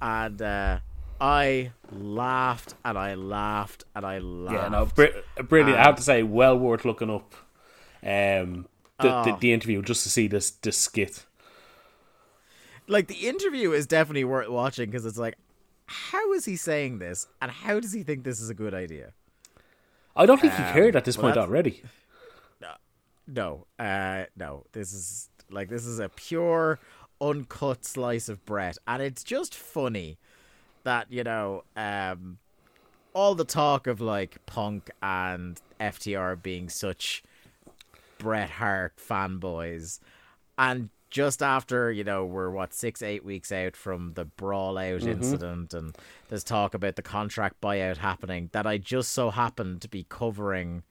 And uh, I laughed and I laughed and I laughed.
Yeah, no, br- brilliant. I have to say, well worth looking up um, the, the,
Oh.
the interview just to see this this skit.
like the interview is definitely worth watching because it's like, how is he saying this, and how does he think this is a good idea?
I don't think he cared at this
Um, well,
point already.
No, uh, no. This is like this is a pure uncut slice of bread, and it's just funny that you know, um, all the talk of like Punk and FTR being such Bret Hart fanboys, and just after you know we're what six eight weeks out from the brawl out incident, and there's talk about the contract buyout happening. That I just so happened to be covering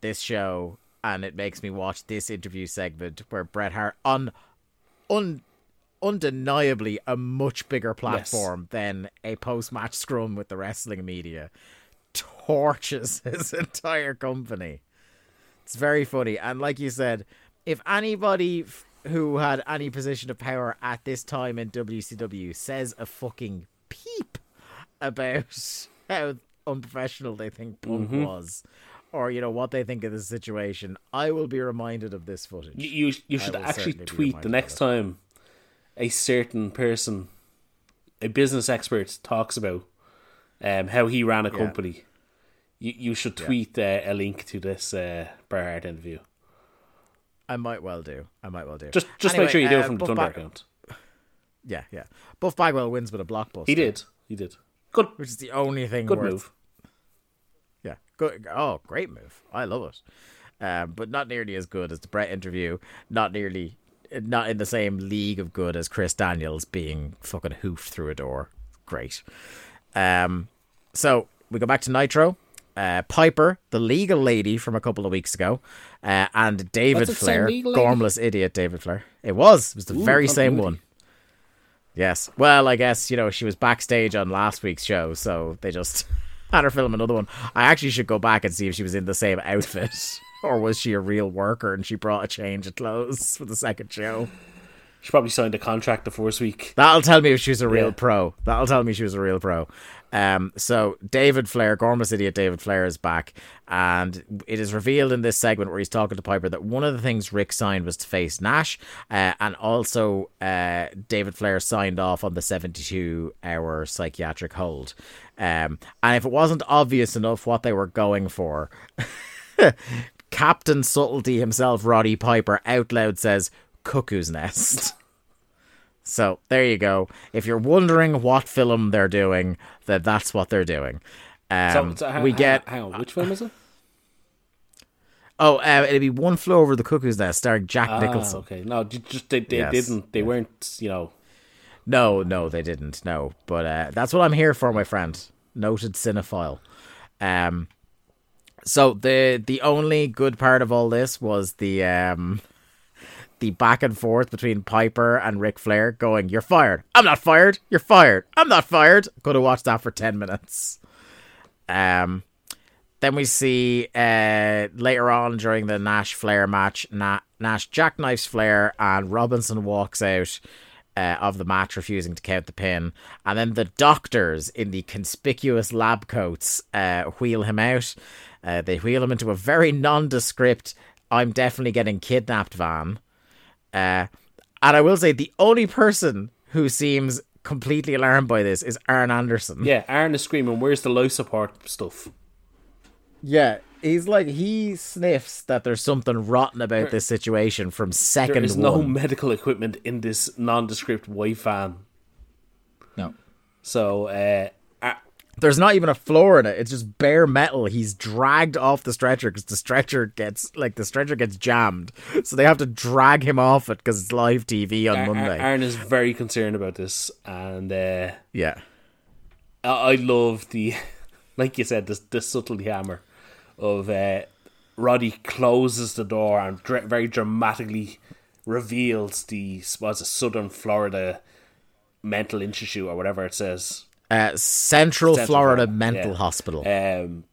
this show, and it makes me watch this interview segment where Bret Hart on un undeniably a much bigger platform than a post match scrum with the wrestling media torches his entire company. It's very funny, and like you said, if anybody f- who had any position of power at this time in WCW says a fucking peep about how unprofessional they think Punk mm-hmm. was, or you know what they think of the situation, I will be reminded of this footage.
You you, you should actually tweet the next time a certain person, a business expert, talks about um, how he ran a
Yeah.
company. You you should tweet uh, a link to this uh, Bret Hart interview.
I might well do. I might well do.
Just just
Anyway,
make sure you do
uh,
it from the
Buff
Thunder
Bag-
account.
Yeah, yeah. Buff Bagwell wins with a blockbuster.
He did. He did. Good.
which is the only thing
Good
worth
move.
Yeah, good. Oh, great move. I love it. Um, but not nearly as good as the Bret interview. Not nearly, not in the same league of good as Chris Daniels being fucking hoofed through a door. Great. Um, so we go back to Nitro. Uh, Piper, the legal lady from a couple of weeks ago, uh, and David
Was it the same
Flair, gormless idiot David Flair. It was. It was the very same one. Yes. Well, I guess, you know, she was backstage on last week's show, so they just had her film another one. I actually should go back and see if she was in the same outfit or was she a real worker and she brought a change of clothes for the second show?
She probably signed a contract the first week.
That'll tell me if she was a real
Yeah.
pro. That'll tell me she was a real pro. Um, so David Flair, Gormless idiot David Flair is back, and it is revealed in this segment where he's talking to Piper that one of the things Rick signed was to face Nash, uh, and also uh, David Flair signed off on the seventy-two hour psychiatric hold. Um, and if it wasn't obvious enough what they were going for, Captain Subtlety himself, Roddy Piper, out loud says "Cuckoo's Nest." So there you go. If you're wondering what film they're doing, that that's what they're doing. Um,
So, so hang-
we get
Hang on, which film is it?
oh, uh, it'd be one flew over the cuckoo's nest, starring Jack
Ah,
Nicholson.
okay. No, just they, they
Yes.
didn't. They weren't. You know.
No, no, they didn't. No, but uh, that's what I'm here for, my friend. Noted cinephile. Um, so the the only good part of all this was the um the back and forth between Piper and Ric Flair going, "You're fired. I'm not fired. You're fired. I'm not fired." Could have watched that for ten minutes. Um, then we see uh later on during the Nash Flair match, Na- Nash jackknifes Flair and Robinson walks out uh, of the match, refusing to count the pin. And then the doctors in the conspicuous lab coats uh, wheel him out. Uh, they wheel him into a very nondescript, I'm definitely getting kidnapped van. Uh, and I will say, the only person who seems completely alarmed by this is Arn Anderson.
Yeah, Arn is screaming. Where's the life support stuff?
Yeah, he's like he sniffs that there's something rotten about this situation from
There
second
is no medical equipment in this nondescript white van.
No.
So, uh,
There's not even a floor in it. It's just bare metal. He's dragged off the stretcher because the stretcher gets like the stretcher gets jammed, so they have to drag him off it because it's live TV on
Ar- Ar-
Monday.
Arn is very concerned about this, and uh,
yeah,
I, I love the, like you said, the, the subtlety hammer of uh, Roddy closes the door and dr- very dramatically reveals the what's it, Southern Florida Mental Institute or whatever it says.
Uh, Central,
Central
Florida
Florida,
Mental
yeah.
Hospital.
Um,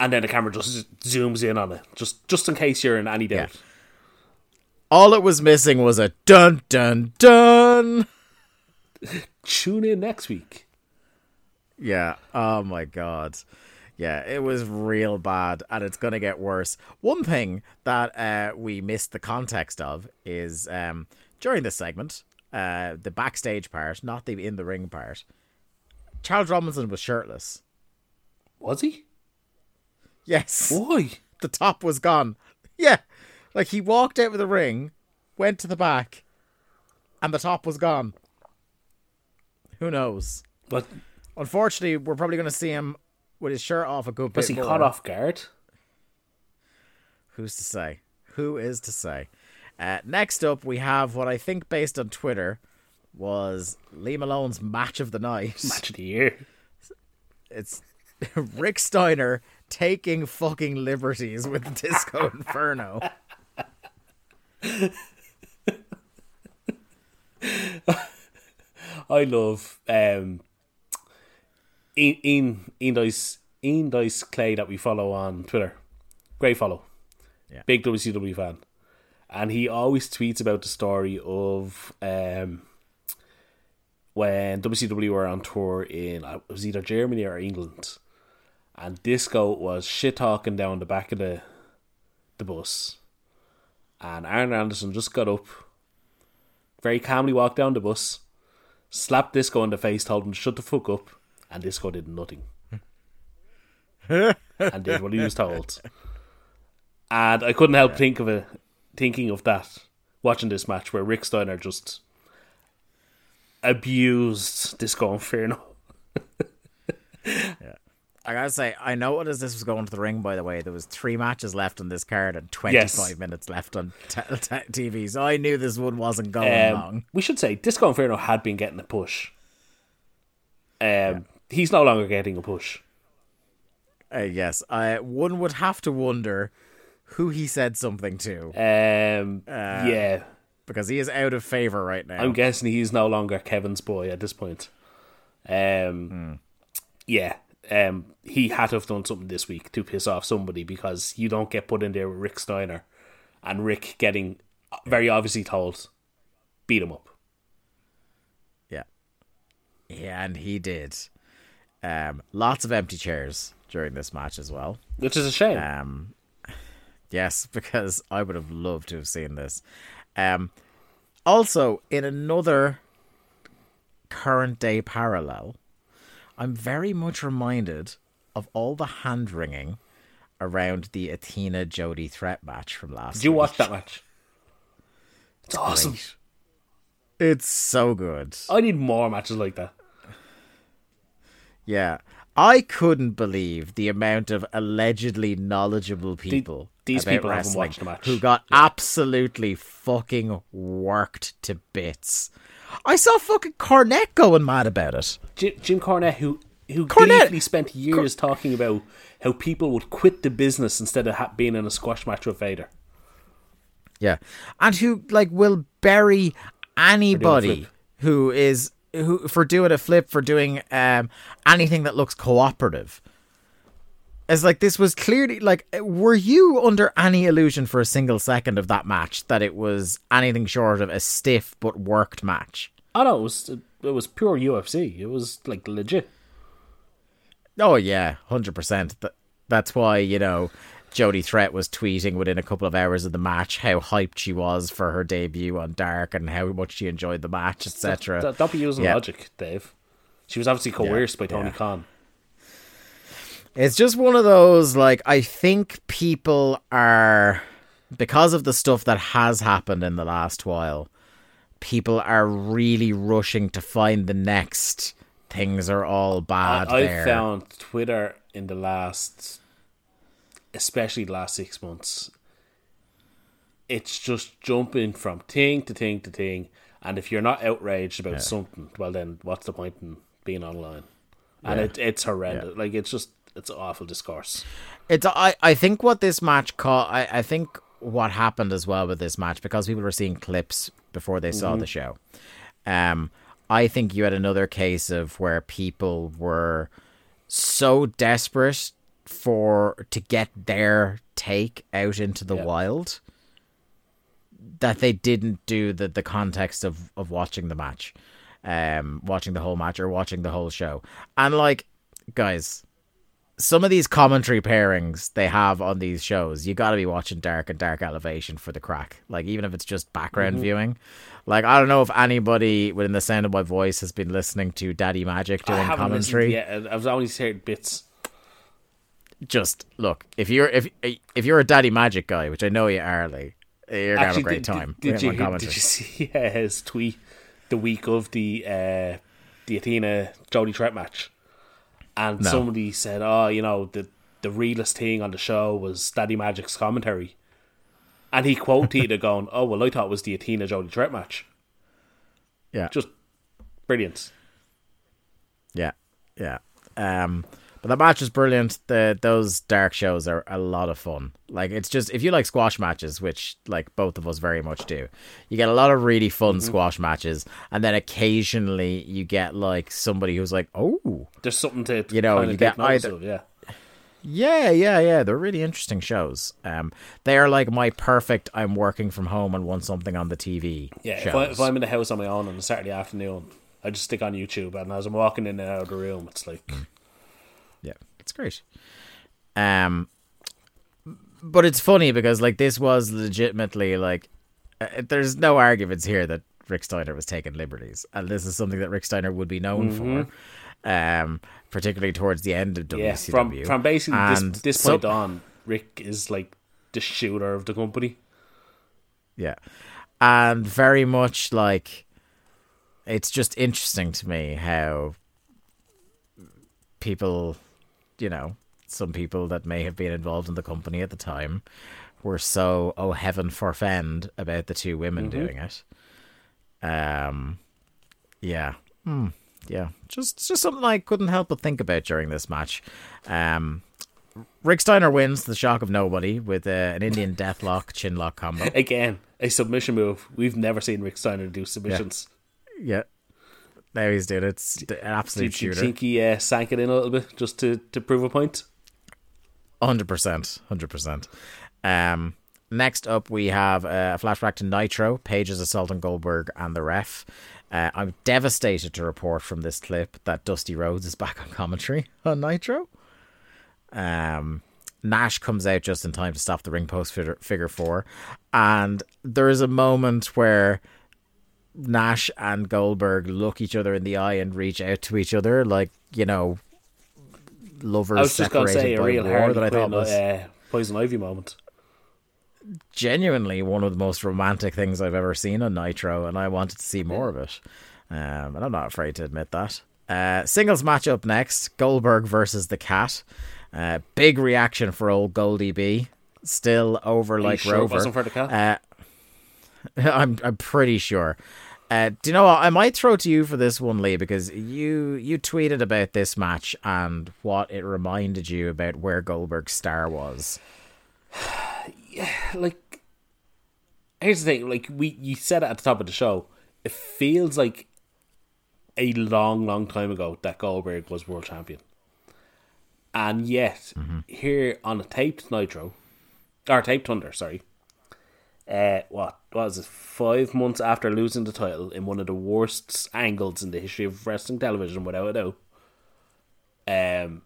and then the camera just zooms in on it, just just in case you're in any doubt.
All it was missing was a dun dun dun.
Tune in next week.
Yeah. Oh my god. Yeah, it was real bad, and it's gonna get worse. One thing that uh, we missed the context of is um, during this segment, uh, the backstage part, not the in the ring part. Charles Robinson was shirtless.
Was he?
Yes,
Why?
the top was gone. Yeah, like he walked out with the ring, went to the back, and the top was gone. Who knows?
But
Unfortunately, we're probably going to see him with his shirt off a good
was
bit Was
he
more.
caught off guard?
Who's to say? Who is to say? Uh, next up, we have what I think, based on Twitter, was Lee Malone's match of the night.
Match of the year.
It's Rick Steiner taking fucking liberties with Disco Inferno.
I love um, Ian, Ian, Ian Dice, Ian Dice Clay that we follow on Twitter. Great follow.
Yeah.
Big WCW fan. And he always tweets about the story of um, when WCW were on tour in uh, it was either Germany or England. And Disco was shit talking down the back of the the bus. And Arn Anderson just got up, very calmly walked down the bus, slapped Disco in the face, told him to shut the fuck up, and Disco did nothing. and did what he was told. And I couldn't help think of a thinking of that watching this match where Rick Steiner just abused Disco Inferno. Yeah.
I gotta say, I noticed this was going to the ring. By the way, there was three matches left on this card and twenty-five
Yes.
minutes left on t- t- TV, so I knew this one wasn't going long.
Um, we should say Disco Inferno had been getting a push. Um, He's no longer getting a push.
Uh, yes, uh, one would have to wonder who he said something to
Um, yeah,
because he is out of favor right now.
I'm guessing he's no longer Kevin's boy at this point. Um,
Hmm.
yeah, um, he had to have done something this week to piss off somebody because you don't get put in there with Rick Steiner and Rick getting very obviously told, beat him up.
Yeah. Yeah, and he did. Um, lots of empty chairs during this match as well.
Which is a shame.
Um, yes, because I would have loved to have seen this. Um, also, in another current day parallel, I'm very much reminded of all the hand wringing around the Athena Jody threat match from last. Week.
Did you
week.
watch that match? It's awesome.
Great. It's so good.
I need more matches like that.
Yeah. I couldn't believe the amount of allegedly knowledgeable people
these people haven't watched the match.
who got absolutely fucking worked to bits. I saw fucking Cornette going mad about it.
Jim, Jim Cornette, who who
Cornette-
spent years talking about how people would quit the business instead of ha- being in a squash match with Vader.
Yeah, and who like will bury anybody who is who for doing a flip for doing um anything that looks cooperative. It's like this was clearly like eh, were you under any illusion for a single second of that match that it was anything short of a stiff but worked match?
Oh no, it was it was pure UFC. It was like legit.
Oh yeah, hundred percent. That's why you know Jody Threat was tweeting within a couple of hours of the match how hyped she was for her debut on Dark and how much she enjoyed the match, etc.
Don't- be using
Yeah.
logic, Dave. She was obviously coerced by Tony
yeah.
Khan.
It's just one of those like I think people are because of the stuff that has happened in the last while. People are really rushing to find the next things are all bad.
I,
there.
I found Twitter in the last, especially the last six months, it's just jumping from thing to thing to thing. And if you're not outraged about something, well, then what's the point in being online? And it, it's horrendous. Like it's just it's an awful discourse.
It's I, I think what this match caught I, I think what happened as well with this match because people were seeing clips before they saw the show. Um I think you had another case of where people were so desperate for to get their take out into the
Yeah.
wild that they didn't do the the context of of watching the match um watching the whole match or watching the whole show and like guys some of these commentary pairings they have on these shows, you got to be watching Dark and Dark Elevation for the crack. Like even if it's just background
Mm-hmm.
viewing. Like I don't know if anybody within the sound of my voice has been listening to Daddy Magic doing commentary.
Yeah, I've only heard bits.
Just look if you're if if you're a Daddy Magic guy, which I know you are, like you're gonna have a great
did,
time.
Did,
with
you,
him on commentary.
did you see uh, his tweet the week of the uh, the Athena Jody Threat match? And
No.
somebody said, "Oh, you know the the realest thing on the show was Daddy Magic's commentary," and he quoted it going, "Oh well, I thought it was the Athena Jody Threat match."
Yeah,
Just brilliant.
Yeah, yeah. Um, but the match is brilliant. The those dark shows are a lot of fun. Like it's just if you like squash matches, which like both of us very much do, you get a lot of really fun
Mm-hmm.
squash matches, and then occasionally you get like somebody who's like, oh,
There's something to
You know, you get either-
of, yeah.
yeah, yeah, yeah. They're really interesting shows. Um, they are like my perfect. I'm working from home and want something on the TV.
Yeah, if, I, if I'm in the house on my own on a Saturday afternoon, I just stick on YouTube, and as I'm walking in and out of the room, it's like,
Mm. Yeah, it's great. Um, but it's funny because like this was legitimately like, uh, there's no arguments here that Rick Steiner was taking liberties, and this is something that Rick Steiner would be known for. Um, particularly towards the end of WCW.
yeah, from from basically
And
this, this
so-
point on, Rick is like the shooter of the company.
Yeah. And very much like it's just interesting to me how people, you know, some people that may have been involved in the company at the time were so oh heaven forfend about the two women doing it. Um yeah. Hmm. Yeah. Just just something I couldn't help but think about during this match. Um Rick Steiner wins the shock of nobody with uh, an Indian deathlock chinlock combo.
Again, a submission move. We've never seen Rick Steiner do submissions.
Yeah. Now he's doing it. It's an absolute
Did you
shooter.
think he uh, sank it in a little bit just to, to prove a point?
Hundred percent, hundred percent. Um, next up, we have uh, a flashback to Nitro. Pages assault on Goldberg and the ref. Uh, I'm devastated to report from this clip that Dusty Rhodes is back on commentary on Nitro. Um, Nash comes out just in time to stop the ring post figure, figure four, and there is a moment where Nash and Goldberg look each other in the eye and reach out to each other, like you know, lovers
I was just going to
separated
say a real
war. That I thought was
uh, Poison Ivy moment.
genuinely one of the most romantic things I've ever seen on Nitro, and I wanted to see more of it. Um, and I'm not afraid to admit that. Uh, singles match up next: Goldberg versus the Cat. Uh, big reaction for old Goldie B. Still over like
sure it
Rover.
wasn't for the cat?
Uh, I'm I'm pretty sure. Uh, do you know what? I might throw to you for this one, Lee, because you you tweeted about this match and what it reminded you about where Goldberg's star was.
yeah, like here's the thing like we you said it at the top of the show it feels like a long long time ago that Goldberg was world champion and yet here on a taped Nitro or taped Thunder sorry uh what was it five months after losing the title in one of the worst angles in the history of wrestling television without a doubt um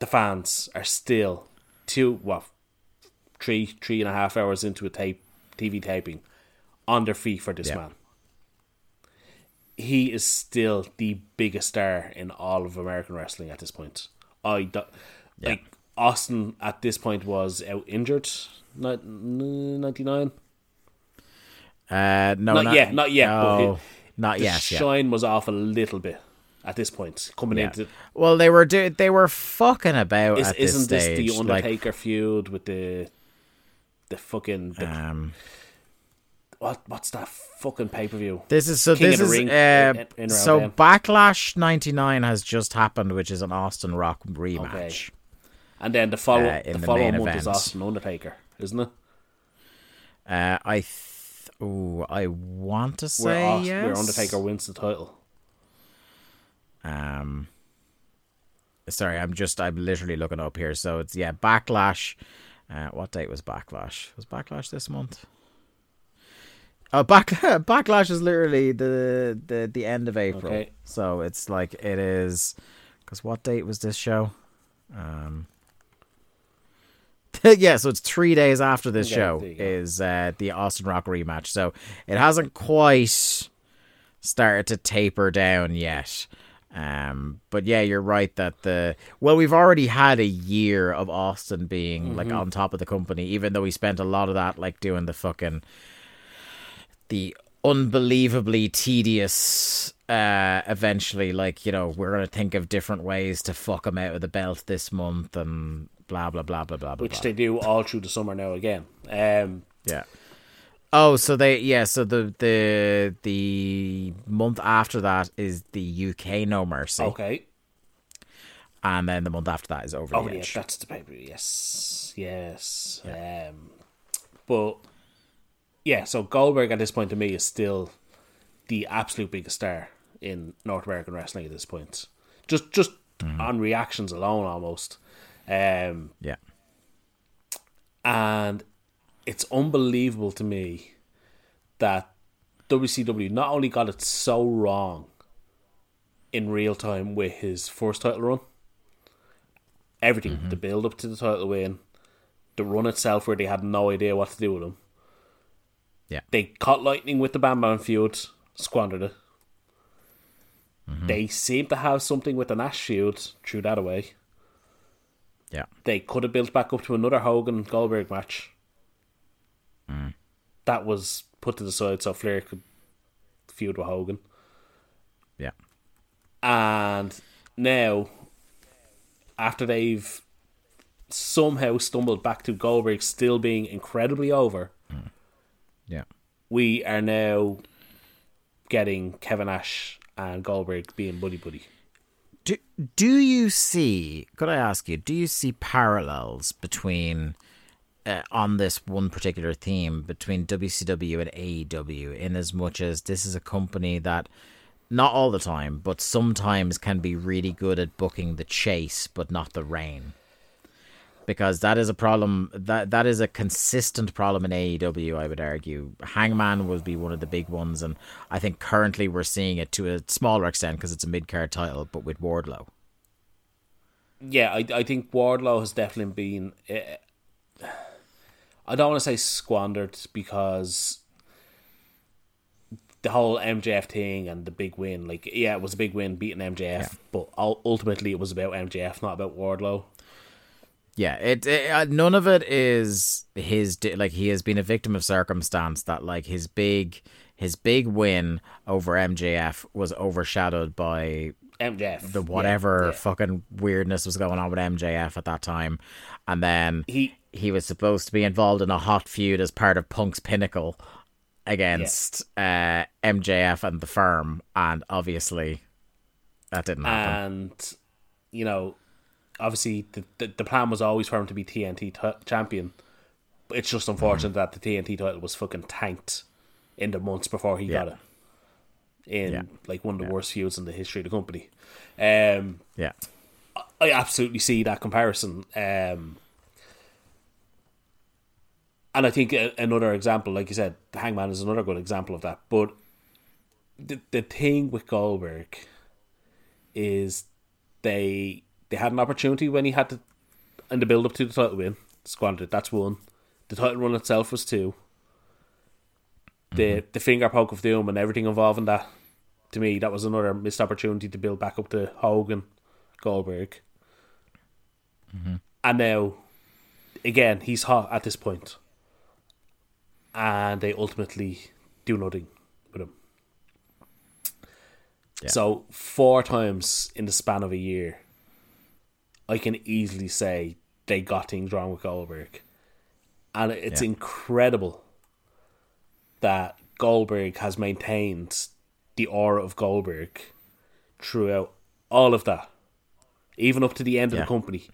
the fans are still two what three three and a half hours into a tape TV taping on their feet for this
Yeah.
man. He is still the biggest star in all of American wrestling at this point. I do, like Austin at this point was out injured. Ninety nine.
Uh, no,
Not yet, not yet,
No,
it-
not
The
yet.
shine was off a little bit at this point. Coming
Yeah.
into
Well, they were do- they were fucking about
Is, isn't this
stage.
the
like,
Undertaker feud with the the fucking the,
um,
what what's that fucking pay per view?
this is so.
King
this is
Ring,
uh,
in- in
so. Backlash '99 has just happened, which is an Austin Rock rematch.
And then the follow
Uh, in
the
the
follow
main
month is. Austin Undertaker, isn't it?
Uh, I, th- ooh, I want to say
Aust-
yes.
where Undertaker wins the title.
Um, sorry, I'm just I'm literally looking up here. So it's yeah, Backlash. Uh, what date was Backlash? Was Backlash this month? Oh, back Backlash is literally the the the end of April.
Okay.
So it's like it is. Because what date was this show? Um. yeah, so it's three days after this show
there you go.
is uh, the Austin Rock rematch. So it hasn't quite started to taper down yet. Um, but yeah, you're right that the well, we've already had a year of Austin being like on top of the company, even though we spent a lot of that like doing the fucking the unbelievably tedious. Uh, eventually, like you know, we're gonna think of different ways to fuck him out of the belt this month, and blah blah blah blah blah blah.
Which
blah.
they do all through the summer now again. Um,
Yeah. Oh, so they yeah, so the the the month after that is the UK No Mercy,
okay.
and then the month after that is Over
Oh yeah, that's the paper. Yes, yes. Um, but yeah, so Goldberg at this point to me is still the absolute biggest star in North American wrestling at this point. Just just
Mm-hmm.
on reactions alone, almost. Um,
yeah,
and it's unbelievable to me that WCW not only got it so wrong in real time with his first title run, everything the build up to the title win, the run itself where they had no idea what to do with him.
yeah,
They caught lightning with the Bam Bam feud, squandered it. They seem to have something with the Nash shield, threw that away.
Yeah,
they could have built back up to another Hogan Goldberg match. Mm. That was put to the side so Flair could feud with Hogan.
yeah,
And now, after they've somehow stumbled back to Goldberg still being incredibly over, mm.
yeah.
we are now getting Kevin Nash and Goldberg being buddy buddy.
Do do you see? Could I ask you? Do you see parallels between uh, on this one particular theme between WCW and AEW in as much as this is a company that not all the time, but sometimes can be really good at booking the chase, but not the reign. Because that is a problem that that is a consistent problem in AEW. I would argue Hangman would be one of the big ones, and I think currently we're seeing it to a smaller extent because it's a mid card title, but with Wardlow.
Yeah, I I think Wardlow has definitely been. Uh, I don't want to say squandered because the whole MJF thing and the big win, like yeah, it was a big win beating MJF, but ultimately it was about MJF, not about Wardlow.
Yeah, it, it uh, none of it is his di- like he has been a victim of circumstance that like his big his big win over MJF was overshadowed by
MJF,
the whatever
yeah.
fucking weirdness was going on with MJF at that time, and then
He-
he was supposed to be involved in a hot feud as part of Punk's pinnacle against uh, MJF and the firm, and obviously that didn't happen.
and you know, obviously the, the the plan was always for him to be TNT t- champion. But it's just unfortunate that the TNT title was fucking tanked in the months before he
Yeah.
got it. In
Yeah.
like one of the worst feuds in the history of the company. Um,
yeah,
I absolutely see that comparison. Um, and I think another example, like you said, the Hangman is another good example of that. But the the thing with Goldberg is they they had an opportunity when he had to in the build up to the title win, squandered. it. That's one. The title run itself was two. The mm-hmm. the finger poke of doom and everything involving that. To me, that was another missed opportunity to build back up to Hogan, Goldberg, mm-hmm. and now again he's hot at this point, and they ultimately do nothing with him. So four times in the span of a year, I can easily say they got things wrong with Goldberg, and it's
Yeah.
incredible that Goldberg has maintained the aura of Goldberg throughout all of that, even up to the end of the company.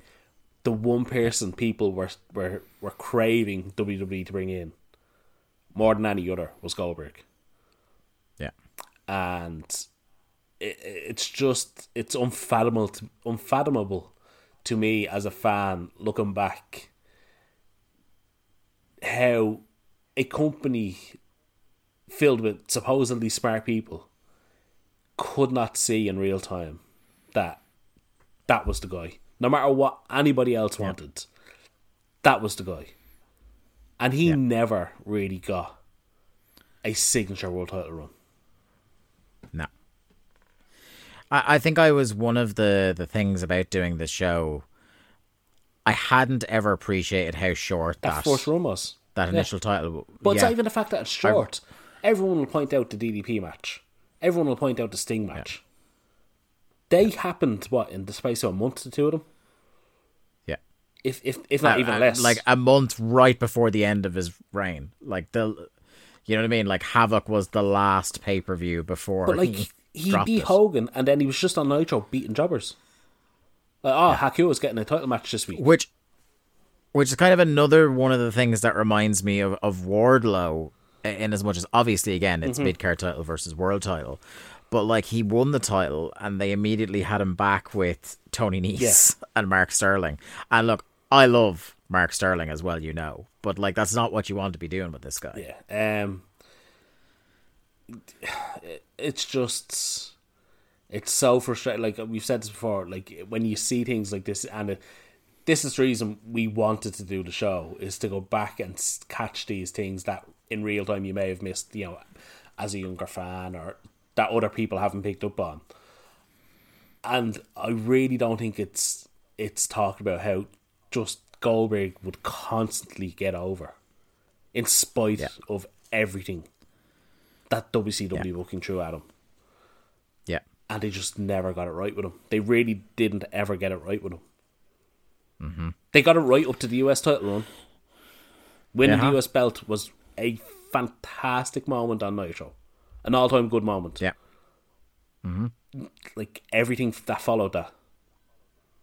The one person people were were were craving WWE to bring in more than any other was Goldberg
yeah,
and it, it's just it's unfathomable to, unfathomable to me as a fan looking back how a company filled with supposedly smart people could not see in real time that that was the guy. No matter what anybody else wanted that was the guy. And he never really got a signature world title run
no. I, I think I was one of the the things about doing the show. I hadn't ever appreciated how short
that
that
first run was.
that
Yeah.
initial title.
But it's not even the fact that it's short. Everyone will point out the DDP match. Everyone will point out the Sting match. They happened what in the space of a month to two of them,
yeah.
if if if not
Uh,
even
uh,
less.
Like a month right before the end of his reign. Like the, you know what I mean? Like Havoc was the last pay per view before.
but like
he, dropped
beat
it.
Hogan, and then he was just on Nitro beating jobbers. Like, oh, Haku is getting a title match this week.
which, which is kind of another one of the things that reminds me of of Wardlow. In as much as obviously again it's
Mm-hmm.
mid card title versus world title, but like he won the title and they immediately had him back with Tony Nese and Mark Sterling. And look, I love Mark Sterling as well, you know, but like that's not what you want to be doing with this guy.
Yeah. Um. It's just, it's so frustrating. Like we've said this before. Like when you see things like this, and it, this is the reason we wanted to do the show is to go back and catch these things that in real time you may have missed. You know, as a younger fan or that other people haven't picked up on. And I really don't think it's it's talked about how just Goldberg would constantly get over in spite
Yeah.
of everything that WCW
Yeah.
booking threw at him.
Yeah.
And they just never got it right with him. They really didn't ever get it right with him. Mm-hmm. They got it right up to the US title run. Winning
Yeah.
the US belt was a fantastic moment on Nitro. An all time good moment.
Yeah. Mm-hmm.
Like everything that followed that.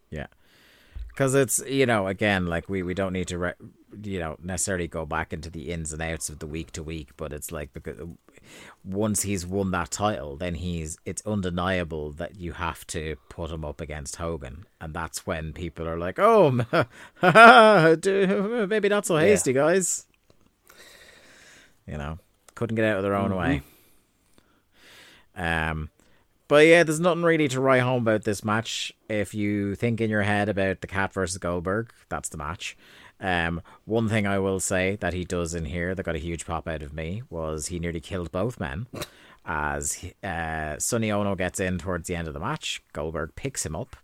Yeah. Because it's, you know, again, like we, we don't need to, re- you know, necessarily go back into the ins and outs of the week to week, but it's like, because once he's won that title, then he's it's undeniable that you have to put him up against Hogan, and that's when people are like, "Oh, maybe not so hasty, guys." You know, couldn't get out of their own way. Um, but yeah, there's nothing really to write home about this match. If you think in your head about the Cat versus Goldberg, that's the match. Um, one thing I will say that he does in here that got a huge pop out of me was he nearly killed both men. As uh, Sonny Onoo gets in towards the end of the match, Goldberg picks him up,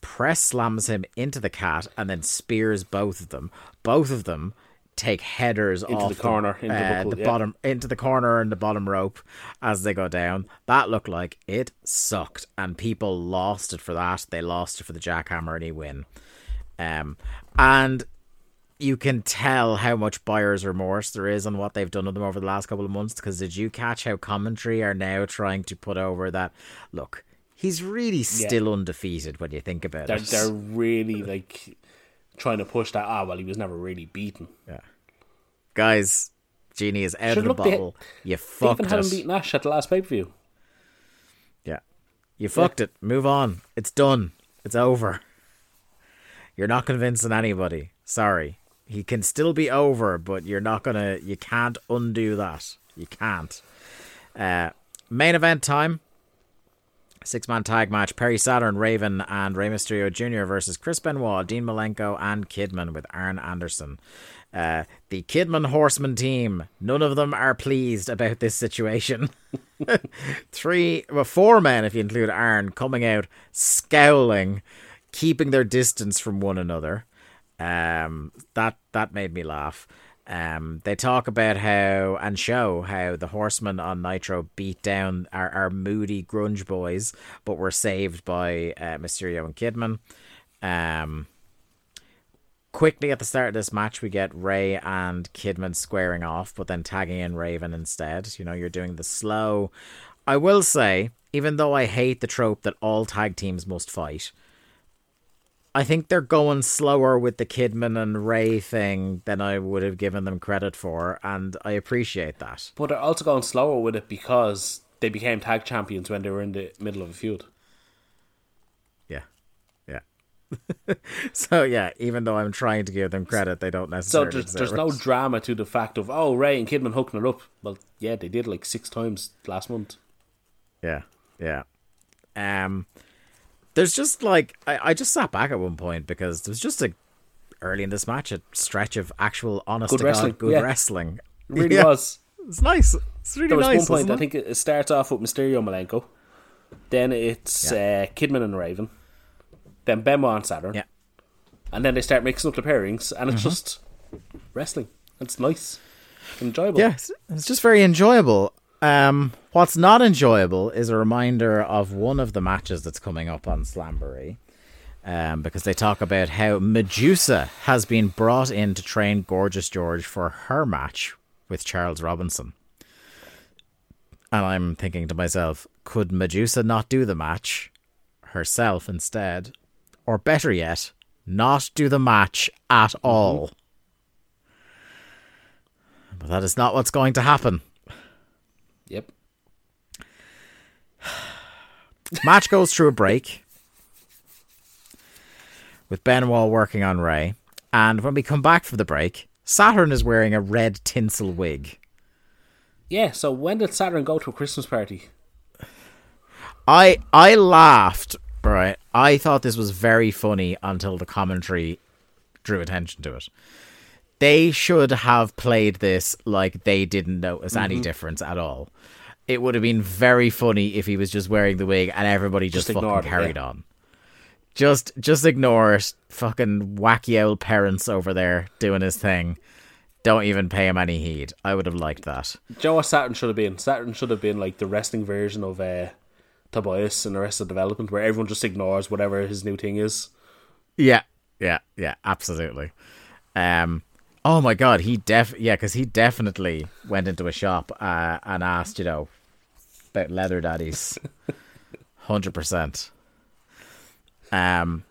press slams him into the cat, and then spears both of them. Both of them take headers
Into
off
the corner, into the
uh,
buckle,
the
yeah.
bottom into the corner and the bottom rope as they go down. That looked like it sucked, and people lost it for that. They lost it for the jackhammer, and he win. Um, and you can tell how much buyer's remorse there is on what they've done with them over the last couple of months. Because did you catch how commentary are now trying to put over that? Look, he's really still undefeated when you think about
They're
it.
they're really like trying to push that. Ah, well, he was never really beaten.
Yeah, guys, Genie is out
Sure,
of the bottle. you fucked
even had him
it.
beat Nash at the last pay per view.
Yeah. You fucked it. Move on. It's done. It's over. You're not convincing anybody. Sorry. He can still be over, but you're not gonna you can't undo that. You can't. Uh main event time. Six man tag match. Perry Saturn, Raven, and Rey Mysterio Jr. versus Chris Benoit, Dean Malenko, and Kidman with Arn Anderson. Uh, the Kidman Horseman team, none of them are pleased about this situation. Three, well, four men, if you include Arn, coming out scowling, keeping their distance from one another. Um, that that made me laugh. Um, they talk about how and show how the horsemen on Nitro beat down our, our moody grunge boys, but were saved by uh, Mysterio and Kidman. Um, quickly at the start of this match, we get Rey and Kidman squaring off, but then tagging in Raven instead. You know, you're doing the slow. I will say, even though I hate the trope that all tag teams must fight, I think they're going slower with the Kidman and Rey thing than I would have given them credit for, and I appreciate that.
But they're also going slower with it because they became tag champions when they were in the middle of a feud.
Yeah. Yeah. so yeah, even though I'm trying to give them credit, they don't necessarily.
So there's,
there's
no drama to the fact of oh Rey and Kidman hooking it up. Well, yeah, they did like six times last month.
Yeah, yeah. Um, there's just like I, I just sat back at one point because there was just a early in this match a stretch of actual honest
Good
to
wrestling,
God good
yeah.
wrestling.
It really
Yeah,
was.
It's nice. It's really
There was
nice.
one point I think it starts off with Mysterio Malenko, then it's uh, Kidman and Raven, then Benoit and Saturn,
Yeah.
and then they start mixing up the pairings, and it's
Mm-hmm.
just wrestling. It's nice, enjoyable.
Yeah, it's, it's just very enjoyable. Um, what's not enjoyable is a reminder of one of the matches that's coming up on Slamboree. Um, because they talk about how Medusa has been brought in to train Gorgeous George for her match with Charles Robinson. And I'm thinking to myself, could Medusa not do the match herself instead? Or better yet, not do the match at all? But that is not what's going to happen.
Yep.
Match goes through a break with Benoit working on Rey. And when we come back from the break, Saturn is wearing a red tinsel wig.
Yeah. So when did Saturn go to a Christmas party?
I I laughed, right? I thought this was very funny until the commentary drew attention to it. They should have played this like they didn't notice any difference at all. It would have been very funny if he was just wearing the wig and everybody just,
Just
fucking
ignored it,
carried
yeah.
on. Just just ignore it. Fucking wacky old parents over there doing his thing. Don't even pay him any heed. I would have liked that.
Do you know what Saturn should have been? Saturn should have been like the wrestling version of uh, Tobias and Arrested Development, where everyone just ignores whatever his new thing is.
Yeah, yeah, yeah, absolutely. Um, oh my god, he def yeah, because he definitely went into a shop uh, and asked, you know, about leather daddies, hundred percent. Um,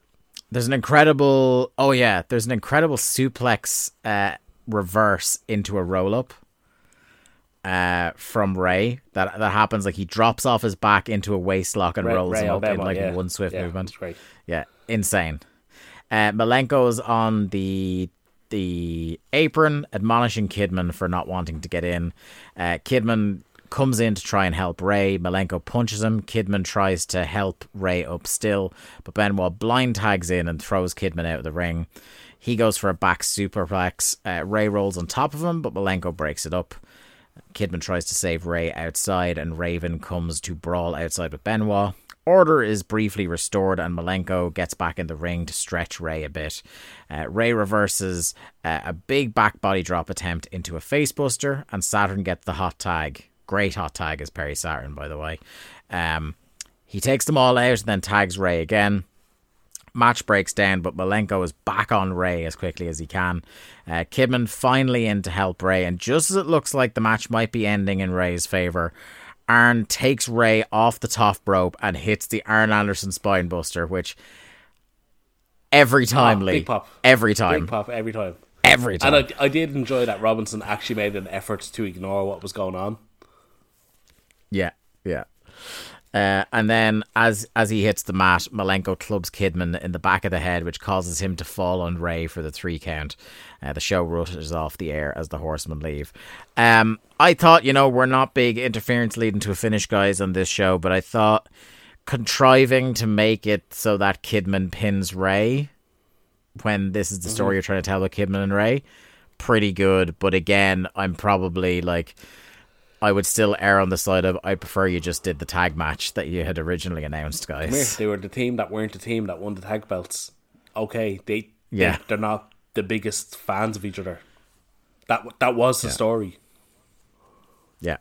there's an incredible. Oh yeah, there's an incredible suplex uh, reverse into a roll up. uh, from Rey that that happens like he drops off his back into a waist lock and
Rey-
rolls
Rey
him up in like
yeah.
one swift
Yeah,
movement.
great.
Yeah, insane. Uh, Malenko's on the the apron, admonishing Kidman for not wanting to get in. Uh, Kidman comes in to try and help Rey. Malenko punches him. Kidman tries to help Rey up still, but Benoit blind tags in and throws Kidman out of the ring. He goes for a back superplex. Uh, Rey rolls on top of him, but Malenko breaks it up. Kidman tries to save Rey outside, and Raven comes to brawl outside with Benoit. Order is briefly restored, and Malenko gets back in the ring to stretch Rey a bit. Uh, Rey reverses uh, a big back body drop attempt into a facebuster, and Saturn gets the hot tag. Great hot tag is Perry Saturn, by the way. Um, he takes them all out, and then tags Rey again. Match breaks down, but Malenko is back on Rey as quickly as he can. Uh, Kidman finally in to help Rey, and just as it looks like the match might be ending in Rey's favor, Arn takes Rey off the top rope and hits the Arn Anderson spinebuster, which every time, Lee,
big pop.
every time,
Big pop every time.
every time,
And I, I did enjoy that Robinson actually made an effort to ignore what was going on.
Yeah, yeah. Uh, and then as as he hits the mat, Malenko clubs Kidman in the back of the head, which causes him to fall on Rey for the three count. Uh, the show rushes off the air as the horsemen leave. Um, I thought, you know, we're not big interference leading to a finish, guys, on this show, but I thought contriving to make it so that Kidman pins Rey when this is the story you're trying to tell with Kidman and Rey, pretty good. But again, I'm probably like. I would still err on the side of I prefer you just did the tag match that you had originally announced,
Come here,
guys.
they were the team that weren't the team that won the tag belts. Okay, they
Yeah.
they, are not the biggest fans of each other. That that was the story.
Yeah.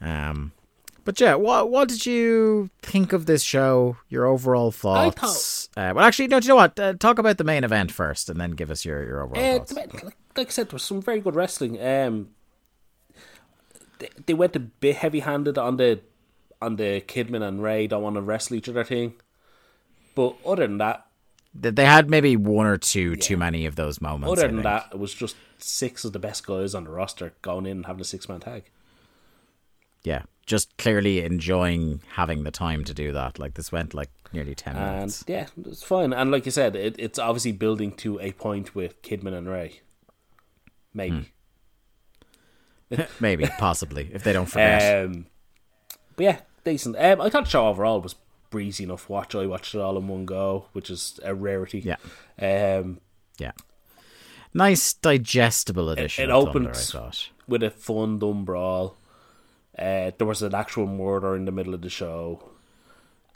Um, but yeah, what what did you think of this show? Your overall thoughts? uh, well, actually, no. Do you know what? Uh, talk about the main event first, and then give us your your overall
Uh,
thoughts.
like, like I said, there was some very good wrestling. Um, they, they went a bit heavy-handed on the on the Kidman and Rey don't want to wrestle each other thing, but other than that,
They- had maybe one or two too many of those moments.
other than that, it was just six of the best guys on the roster going in and having a six-man tag.
yeah, just clearly enjoying having the time to do that. Like this went like nearly ten
And
minutes.
yeah, it's fine. And like you said, it, it's obviously building to a point with Kidman and Rey. Maybe. Hmm.
maybe, possibly, if they don't forget.
Um, but yeah, decent. Um, I thought the show overall was breezy enough watch. I watched it all in one go, which is a rarity.
Yeah.
Um,
Yeah. Nice digestible edition.
it opens- with a fun dumb brawl. Uh, there was an actual murder in the middle of the show.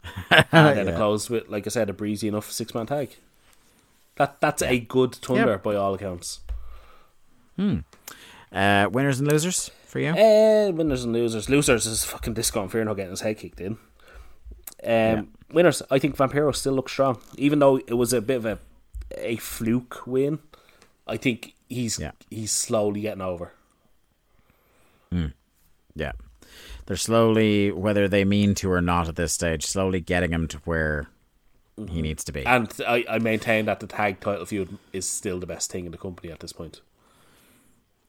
and then it closed with, like I said, a breezy enough six man tag. That that's a good Thunder
Yep.
by all accounts.
Uh, winners and losers for you?
Uh, winners and losers. Losers is fucking Disco Inferno getting his head kicked in. Um, Winners, I think Vampiro still looks strong, even though it was a bit of a a fluke win. I think he's
Yeah.
he's slowly getting over.
Yeah. They're slowly, whether they mean to or not at this stage, slowly getting him to where he needs to be.
And I, I maintain that the tag title feud is still the best thing in the company at this point.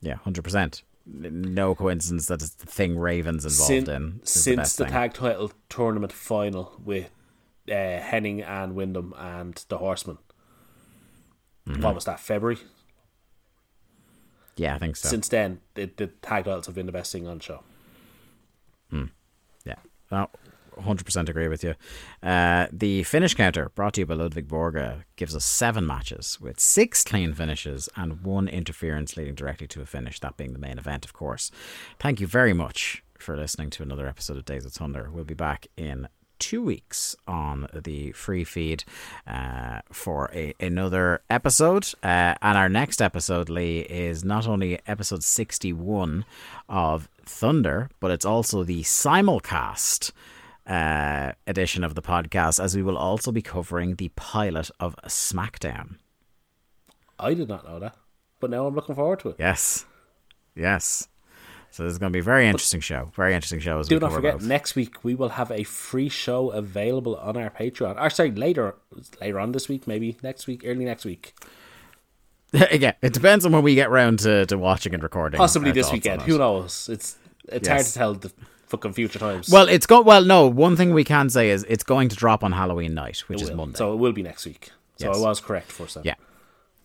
Yeah, 100%. No coincidence that it's the thing Raven's involved in. is the
since the, tag title tournament final with uh, Hennig and Windham and the Horsemen.
Mm-hmm.
What was that? February.
Yeah, I think so.
Since then, the, the tag titles have been the best thing on the show.
Yeah. No, 100% agree with you. Uh, the finish counter, brought to you by Ludwig Borga, gives us seven matches with six clean finishes and one interference leading directly to a finish, that being the main event, of course. Thank you very much for listening to another episode of Days of Thunder. We'll be back in two weeks on the free feed uh, for a, another episode. Uh, and our next episode, Lee, is not only episode 61 of Thunder, but it's also the simulcast uh, edition of the podcast, as we will also be covering the pilot of SmackDown.
I did not know that, but now I'm looking forward to it.
Yes. Yes. So this is going to be a very interesting show. Very interesting show. As
Do
we
not forget,
both.
next week we will have a free show available on our Patreon. Or sorry, later, later on this week, maybe next week, early next week.
yeah, it depends on when we get round to, to watching and recording.
Possibly this weekend. Who knows? It's it's hard to tell the fucking future times.
Well, it's got. Well, no. One thing we can say is it's going to drop on Halloween night, which
It
is
will.
Monday.
So it will be next week. So
Yes.
I was correct for some.
yeah,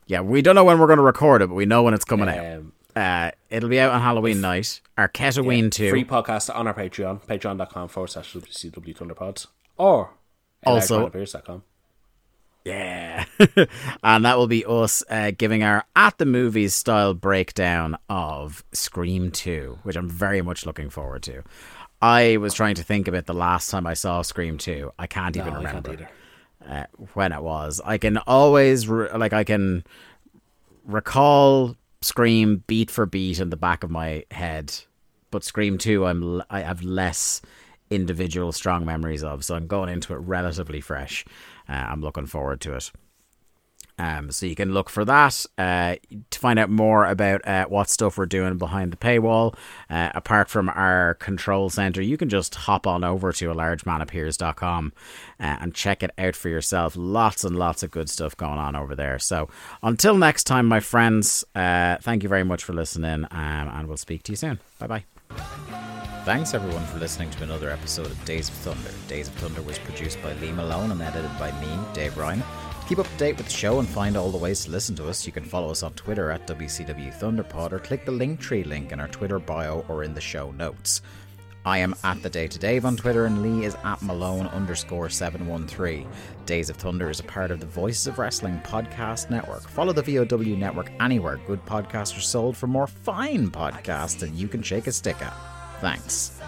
yeah. We don't know when we're going to record it, but we know when it's coming out.
Um,
Uh, it'll be out on Halloween night. Our Ketaween too.
Free podcast on our Patreon, patreon.com forward slash WCW Thunderpods. Or
Also-. Yeah. and that will be us uh, giving our at the movies style breakdown of Scream 2, which I'm very much looking forward to. I was trying to think about the last time I saw Scream 2. I can't even
No, can't
remember uh, when it was. I can always, re- like, I can recall Scream beat for beat in the back of my head, but Scream 2, I'm, l- I have less individual strong memories of, so I'm going into it relatively fresh. Uh, I'm looking forward to it. Um, so you can look for that uh, to find out more about uh, what stuff we're doing behind the paywall. Uh, apart from our control center, you can just hop on over to a large largemanappears.com uh, and check it out for yourself. Lots and lots of good stuff going on over there. So until next time, my friends, uh, thank you very much for listening, um, and we'll speak to you soon. Bye bye. Thanks everyone for listening to another episode of Days of Thunder. Days of Thunder was produced by Lee Malone and edited by me, Dave Ryan. Keep up to date with the show and find all the ways to listen to us, you can follow us on Twitter at WCW Thunderpod or click the Linktree link in our Twitter bio or in the show notes. I am at the Day to Dave on Twitter and Lee is at Malone underscore 713. Days of Thunder is a part of the Voices of Wrestling podcast network. Follow the VOW network anywhere good podcasts are sold for more fine podcasts than you can shake a stick at. Thanks.